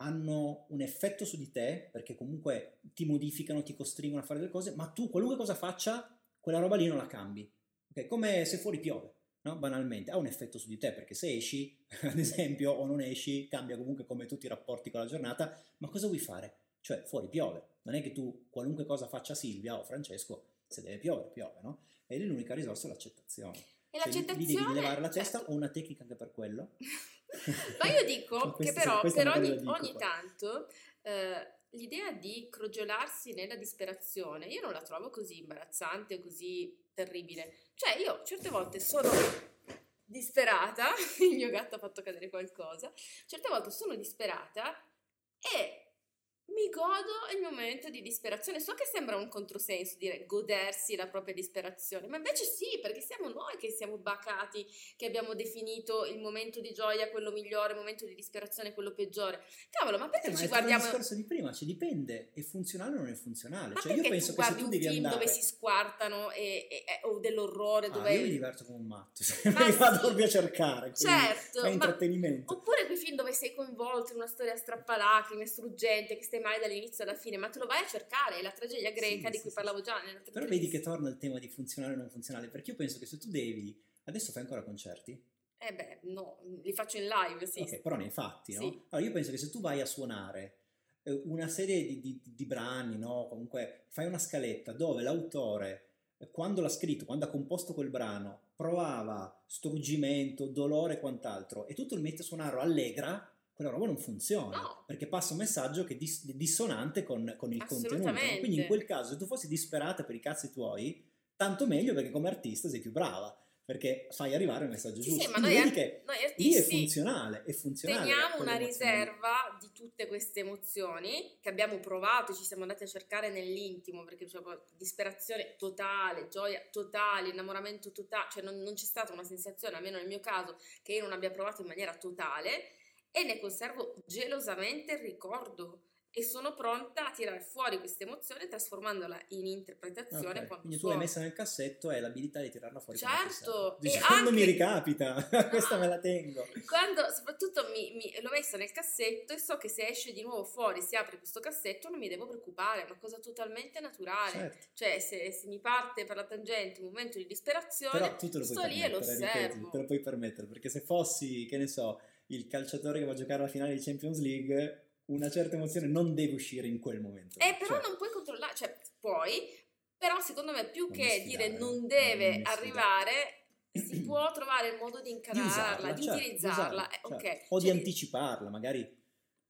hanno un effetto su di te, perché comunque ti modificano, ti costringono a fare delle cose, ma tu qualunque cosa faccia, quella roba lì non la cambi. Okay? Come se fuori piove, no? banalmente, ha un effetto su di te, perché se esci, ad esempio, o non esci, cambia comunque come tutti i rapporti con la giornata, ma cosa vuoi fare? Cioè, fuori piove. Non è che tu qualunque cosa faccia Silvia o Francesco, se deve piovere, piove, no? E l'unica risorsa è l'accettazione. E l'accettazione... Lì devi levare la testa certo. o una tecnica anche per quello? Ma io dico che però per ogni, dico, ogni tanto eh, l'idea di crogiolarsi nella disperazione, io non la trovo così imbarazzante o così terribile. Cioè io certe volte sono disperata, il mio gatto ha fatto cadere qualcosa, certe volte sono disperata e mi godo il mio momento di disperazione. So che sembra un controsenso dire godersi la propria disperazione, ma invece sì, perché siamo noi che siamo bacati, che abbiamo definito il momento di gioia quello migliore, il momento di disperazione quello peggiore. Cavolo, ma perché eh, ci ma guardiamo... il discorso di prima, ci dipende, è funzionale o non è funzionale? Ma cioè, io penso che se tu devi andare... dove si squartano e, e, e, o dell'orrore, ah, dove... io mi diverto come un matto, ma mi vado proprio a cercare, certo, è intrattenimento. Ma... Oppure quei film dove sei coinvolto in una storia strappalacrime, struggente, che stai male dall'inizio alla fine, ma te lo vai a cercare, è la tragedia greca sì, di cui sì, parlavo già. Però vedi che torna il tema di funzionale o non funzionale, perché io penso che se tu devi... Adesso fai ancora concerti? Eh beh, no, li faccio in live, sì. Ok, però nei fatti, no? Sì. Allora io penso che se tu vai a suonare eh, una serie di, di, di brani, no? Comunque fai una scaletta dove l'autore eh, quando l'ha scritto, quando ha composto quel brano, provava struggimento, dolore e quant'altro, e tutto il mette a suonare allegra, quella roba non funziona no. perché passa un messaggio che è dis- dissonante con, con il contenuto. Quindi in quel caso, se tu fossi disperata per i cazzi tuoi, tanto meglio perché come artista sei più brava perché fai arrivare il messaggio sì, giusto. Sì, ma noi, vedi che noi artisti lì è funzionale, è funzionale. Teniamo una riserva di tutte queste emozioni che abbiamo provato, ci siamo andati a cercare nell'intimo perché c'è disperazione totale, gioia totale, innamoramento totale, cioè non, non c'è stata una sensazione, almeno nel mio caso, che io non abbia provato in maniera totale e ne conservo gelosamente il ricordo e sono pronta a tirare fuori questa emozione trasformandola in interpretazione. Okay. Quindi tu l'hai messa nel cassetto e l'abilità di tirarla fuori. Certo, Dici, quando anche... mi ricapita, no, questa me la tengo. Quando soprattutto mi, mi, l'ho messa nel cassetto e so che se esce di nuovo fuori, si apre questo cassetto, non mi devo preoccupare, è una cosa totalmente naturale. Certo. Cioè se, se, mi parte per la tangente un momento di disperazione, Però tu te lo sto lì e lo osservo. Te lo puoi permettere, perché se fossi, che ne so, il calciatore che va a giocare alla finale di Champions League una certa emozione non deve uscire in quel momento. Eh, però cioè, non puoi controllare, cioè puoi, però secondo me più che dire non deve non arrivare, si può trovare il modo di incanarla, di, certo, utilizzarla, certo, eh, okay. certo. o cioè, di anticiparla, magari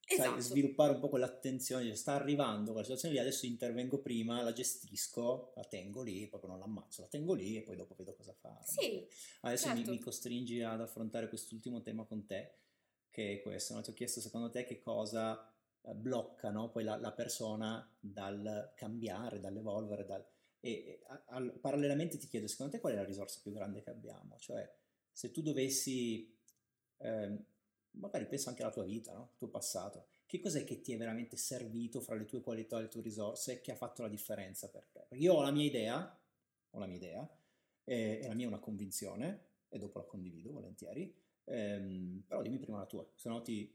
esatto. sai, sviluppare un po' quell'attenzione, cioè, sta arrivando quella situazione lì, adesso intervengo prima, la gestisco, la tengo lì, proprio non l'ammazzo, la tengo lì e poi dopo vedo cosa fare. Sì, adesso certo. mi, mi costringi ad affrontare quest'ultimo tema con te che è questo. No? Ti ho chiesto secondo te che cosa eh, blocca no? poi la, la, persona dal cambiare, dall'evolvere, dal... e, a, a, parallelamente ti chiedo secondo te qual è la risorsa più grande che abbiamo? Cioè se tu dovessi, eh, magari pensa anche alla tua vita, no? il tuo passato, che cos'è che ti è veramente servito fra le tue qualità e le tue risorse che ha fatto la differenza per te? Perché io ho la mia idea, ho la mia idea, e, e la mia è una convinzione, e dopo la condivido volentieri, Ehm, però dimmi prima la tua, se no ti...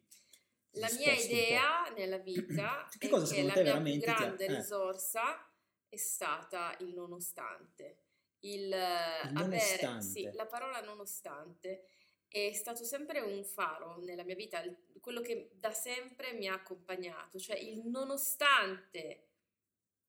La mia idea nella vita che è che la mia più grande ti... eh. risorsa è stata il nonostante. Il, il nonostante. Avere, sì, la parola nonostante. è stato sempre un faro nella mia vita, quello che da sempre mi ha accompagnato, cioè il nonostante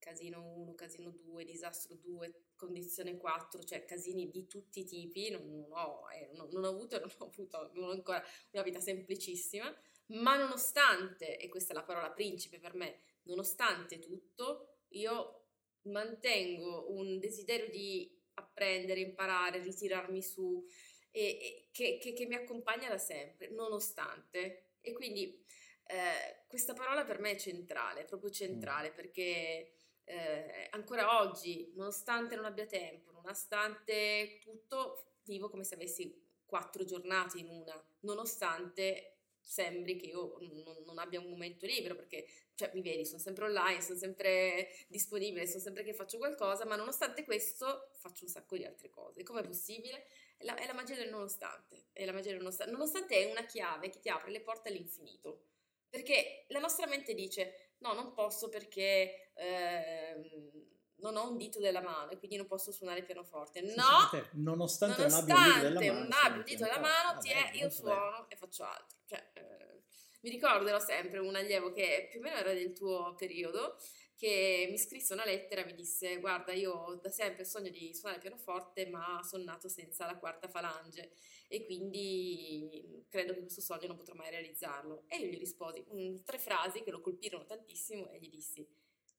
casino 1, casino 2, disastro 2, condizione 4, cioè casini di tutti i tipi, non, non, ho, eh, non, non ho, avuto non ho avuto non ho ancora una vita semplicissima, ma nonostante, e questa è la parola principe per me, nonostante tutto, io mantengo un desiderio di apprendere, imparare, ritirarmi su, e, e che, che, che mi accompagna da sempre, nonostante. E quindi eh, questa parola per me è centrale, proprio centrale, mm. perché eh, ancora oggi, nonostante non abbia tempo, nonostante tutto, vivo come se avessi quattro giornate in una, nonostante sembri che io non, non, abbia un momento libero perché cioè, mi vedi, sono sempre online, sono sempre disponibile, sono sempre che faccio qualcosa, ma nonostante questo faccio un sacco di altre cose. Com'è possibile? È la, è la magia del nonostante, è la magia del nonostante. Nonostante è una chiave che ti apre le porte all'infinito. Perché la nostra mente dice: no, non posso perché eh, non ho un dito della mano e quindi non posso suonare il pianoforte. No, nonostante, nonostante non abbia un dito della mano, non abbia un dito della mano ti è, io suono bello. e faccio altro. Cioè, eh, mi ricorderò sempre un allievo che più o meno era del tuo periodo che mi scrisse una lettera e mi disse guarda io da sempre sogno di suonare il pianoforte ma sono nato senza la quarta falange e quindi credo che questo sogno non potrò mai realizzarlo e io gli risposi um, tre frasi che lo colpirono tantissimo e gli dissi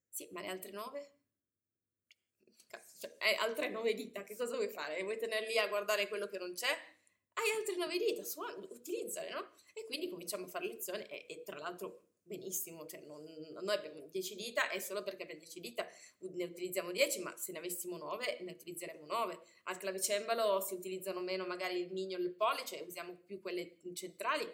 sì ma le altre nove? Cioè, hai altre nove dita, che cosa vuoi fare? Vuoi tenerli a guardare quello che non c'è? Hai altre nove dita, suona, utilizzale, no? E quindi cominciamo a fare lezioni e, e tra l'altro benissimo, cioè non, noi abbiamo 10 dita e solo perché abbiamo 10 dita ne utilizziamo 10, ma se ne avessimo 9 ne utilizzeremo 9. Al clavicembalo si utilizzano meno magari il mignolo e il pollice, usiamo più quelle centrali,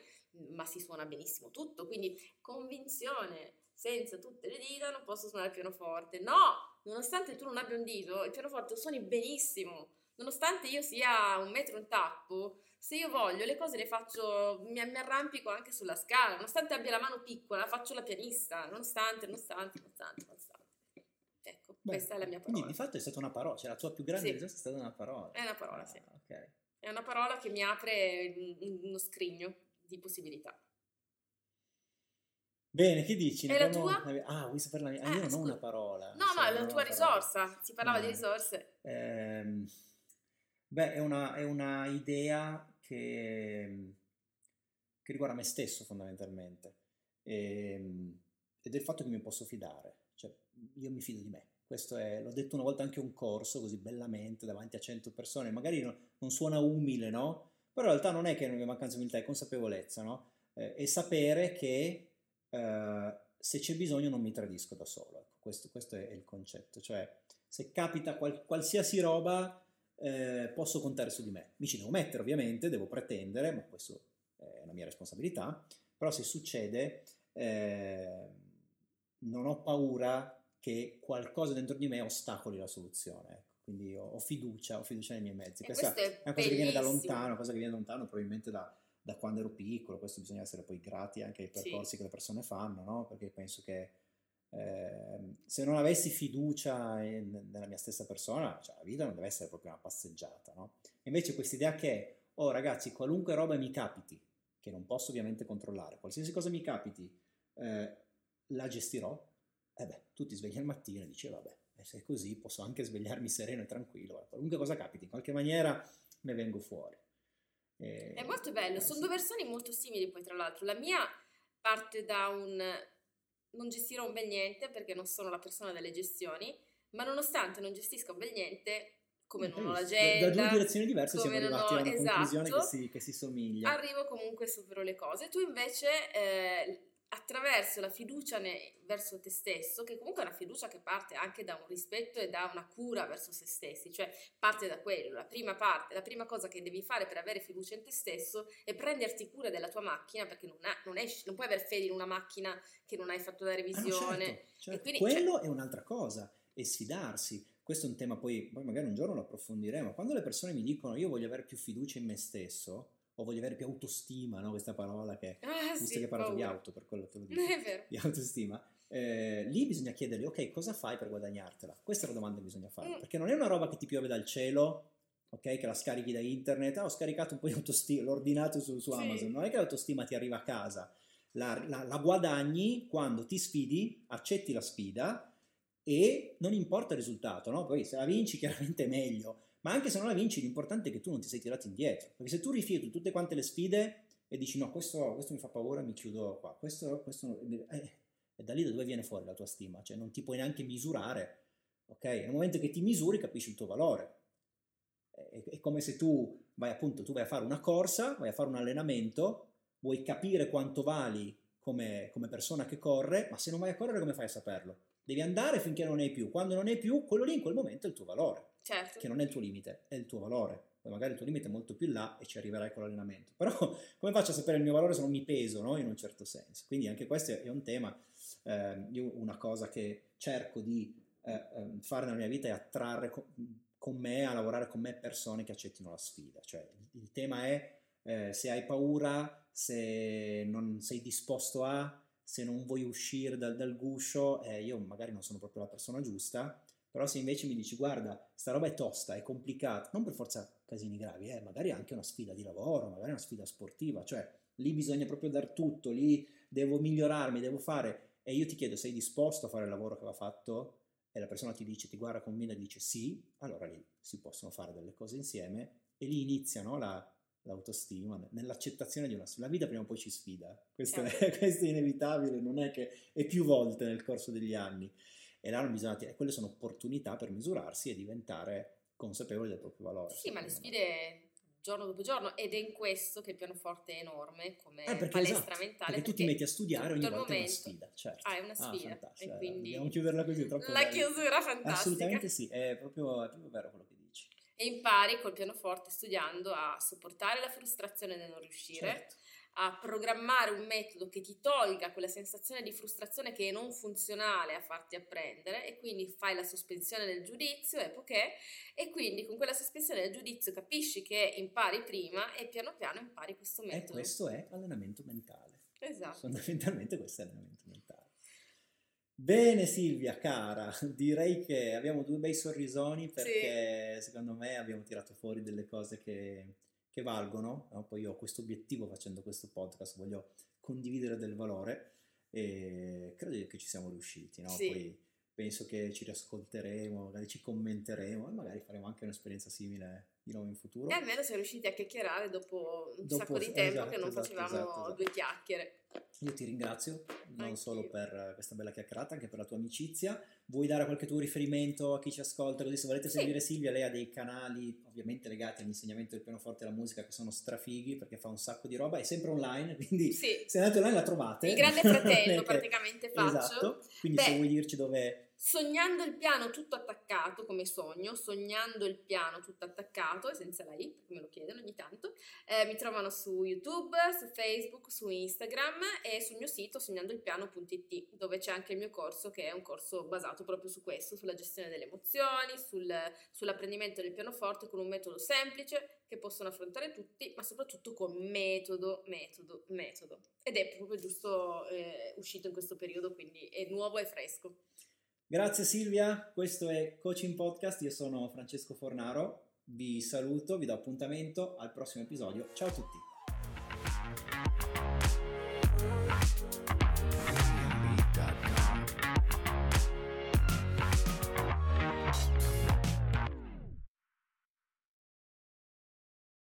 ma si suona benissimo tutto, quindi convinzione, senza tutte le dita non posso suonare il pianoforte. No, nonostante tu non abbia un dito, il pianoforte suoni benissimo. Nonostante io sia un metro un tappo, se io voglio le cose le faccio, mi, mi, arrampico anche sulla scala, nonostante abbia la mano piccola, faccio la pianista, nonostante, nonostante, nonostante, nonostante. Ecco, Beh, questa è la mia parola. Quindi di fatto è stata una parola, cioè la tua più grande sì. è stata una parola. È una parola, ah, sì. Okay. È una parola che mi apre uno scrigno di possibilità. Bene, che dici? E la tua? Ah, vuoi sapere la mia? Ah, io non scusa. ho una parola. No, no, è la tua risorsa. Si parlava no. di risorse. Ehm, beh, è una, è una idea che, che, riguarda me stesso fondamentalmente. E, ehm, ed è il fatto che mi posso fidare. Cioè, io mi fido di me. Questo è, l'ho detto una volta anche un corso, così bellamente, davanti a 100 persone. Magari non, non suona umile, no? Però in realtà non è che non è mancanza di umiltà, è consapevolezza, no? Eh, e sapere che eh, se c'è bisogno non mi tradisco da solo. Ecco, questo, questo, è il concetto. Cioè, se capita qual, qualsiasi roba, eh, posso contare su di me. Mi ci devo mettere, ovviamente, devo pretendere, ma questo è la mia responsabilità. Però se succede, eh, non ho paura che qualcosa dentro di me ostacoli la soluzione. Ecco. Quindi ho, ho, fiducia, ho fiducia nei miei mezzi. Questa è, è una cosa che viene da lontano, una cosa che viene da lontano, probabilmente da, da quando ero piccolo, questo bisogna essere poi grati anche ai percorsi sì. che le persone fanno, no? Perché penso che eh, se non avessi fiducia in, nella mia stessa persona, cioè la vita non deve essere proprio una passeggiata, no? Invece questa idea che, oh ragazzi, qualunque roba mi capiti, che non posso ovviamente controllare, qualsiasi cosa mi capiti, eh, la gestirò, e eh beh, tu ti svegli al mattino e dici, vabbè, se è così posso anche svegliarmi sereno e tranquillo, qualunque cosa capiti, in qualche maniera ne vengo fuori. Eh, è molto bello, eh, sono due versioni molto simili poi tra l'altro. La mia parte da un non gestirò un bel niente perché non sono la persona delle gestioni, ma nonostante non gestisca un bel niente, come non ho l'agenda... Da, due direzioni diverse siamo arrivati ho, a una esatto, conclusione che si, che si, somiglia. Arrivo comunque supero le cose. Tu invece eh, attraverso la fiducia ne, verso te stesso, che comunque è una fiducia che parte anche da un rispetto e da una cura verso se stessi, cioè parte da quello. La prima parte, la prima cosa che devi fare per avere fiducia in te stesso è prenderti cura della tua macchina, perché non, ha, non, è, non puoi aver fede in una macchina che non hai fatto la revisione. Ah, certo, certo. Quindi, quello cioè, è un'altra cosa, è sfidarsi. Questo è un tema, poi, poi magari un giorno lo approfondiremo. Quando le persone mi dicono io voglio avere più fiducia in me stesso, o voglio avere più autostima, no? questa parola che, ah, visto sì, che hai parlato di auto, per quello te lo dico, di autostima, eh, lì bisogna chiedergli, ok, cosa fai per guadagnartela? Questa è la domanda che bisogna fare, mm. perché non è una roba che ti piove dal cielo ok? Che la scarichi da internet, ah, ho scaricato un po' di autostima, l'ho ordinato su, su Amazon, sì. non è che l'autostima ti arriva a casa, la, la, la guadagni quando ti sfidi, accetti la sfida e non importa il risultato, no? Poi se la vinci chiaramente è meglio, ma anche se non la vinci l'importante è che tu non ti sei tirato indietro, perché se tu rifiuti tutte quante le sfide e dici no, questo, questo mi fa paura, mi chiudo qua, questo, questo eh, è da lì da dove viene fuori la tua stima, cioè non ti puoi neanche misurare, ok? Nel momento che ti misuri capisci il tuo valore. È, è come se tu vai appunto, tu vai a fare una corsa, vai a fare un allenamento, vuoi capire quanto vali come, come persona che corre, ma se non vai a correre come fai a saperlo? Devi andare finché non hai più. Quando non hai più, quello lì in quel momento è il tuo valore. Certo. Che non è il tuo limite, è il tuo valore. Poi magari il tuo limite è molto più là e ci arriverai con l'allenamento. Però come faccio a sapere il mio valore se non mi peso, no? In un certo senso. Quindi anche questo è un tema. Eh, io una cosa che cerco di eh, ehm, fare nella mia vita è attrarre con, con, me, a lavorare con me persone che accettino la sfida. Cioè il, il tema è eh, se hai paura, se non sei disposto a se non vuoi uscire dal, dal guscio, eh, io magari non sono proprio la persona giusta, però se invece mi dici guarda, sta roba è tosta, è complicata, non per forza casini gravi, eh, magari anche una sfida di lavoro, magari una sfida sportiva, cioè lì bisogna proprio dar tutto, lì devo migliorarmi, devo fare, e io ti chiedo, sei disposto a fare il lavoro che va fatto? E la persona ti dice, ti guarda con me e dice sì, allora lì si possono fare delle cose insieme e lì iniziano la, l'autostima, nell'accettazione di una sfida. La vita prima o poi ci sfida, questo, è, questo è, inevitabile, non è che è più volte nel corso degli anni. E là non bisogna, e quelle sono opportunità per misurarsi e diventare consapevoli del proprio valore. Sì, ma le sfide giorno dopo giorno ed è in questo che il pianoforte è enorme come eh, palestra esatto, mentale. Perché, perché tu ti metti a studiare ogni volta momento, una sfida, certo. Ah, è una sfida. Ah, e quindi... Dobbiamo chiuderla così, troppo La bello. chiusura fantastica. Assolutamente sì, è proprio, è proprio vero quello che dici e impari col pianoforte studiando a sopportare la frustrazione nel non riuscire, certo. A programmare un metodo che ti tolga quella sensazione di frustrazione che è non funzionale a farti apprendere e quindi fai la sospensione del giudizio e poiché e quindi con quella sospensione del giudizio capisci che impari prima e piano piano impari questo metodo. E questo è allenamento mentale. Esatto. Fondamentalmente questo è allenamento mentale. Bene Silvia, cara, direi che abbiamo due bei sorrisoni perché sì. secondo me abbiamo tirato fuori delle cose che, che valgono. No? Poi io ho questo obiettivo facendo questo podcast, voglio condividere del valore e credo che ci siamo riusciti. No? Sì. Poi penso che ci riascolteremo, magari ci commenteremo e magari faremo anche un'esperienza simile di nuovo in futuro. E almeno siamo riusciti a chiacchierare dopo un dopo, sacco di tempo esatto, che non esatto, facevamo esatto, esatto. due chiacchiere. Io ti ringrazio non Anch'io. solo per questa bella chiacchierata, anche per la tua amicizia. Vuoi dare qualche tuo riferimento a chi ci ascolta? Così se volete sì. seguire Silvia, lei ha dei canali ovviamente legati all'insegnamento del pianoforte e alla musica che sono strafighi perché fa un sacco di roba, è sempre online, quindi sì. se andate online la trovate. Il grande fratello praticamente faccio. Esatto, quindi Beh, se vuoi dirci dove Sognando il piano tutto attaccato come sogno, sognando il piano tutto attaccato e senza la i, me lo chiedono ogni tanto, eh, mi trovano su YouTube, su Facebook, su Instagram e sul mio sito sognandoilpiano.it dove c'è anche il mio corso che è un corso basato proprio su questo, sulla gestione delle emozioni, sul, sull'apprendimento del pianoforte con un metodo semplice che possono affrontare tutti, ma soprattutto con metodo, metodo, metodo. Ed è proprio giusto eh, uscito in questo periodo, quindi è nuovo e fresco. Grazie Silvia, questo è Coaching Podcast, io sono Francesco Fornaro, vi saluto, vi do appuntamento al prossimo episodio, ciao a tutti!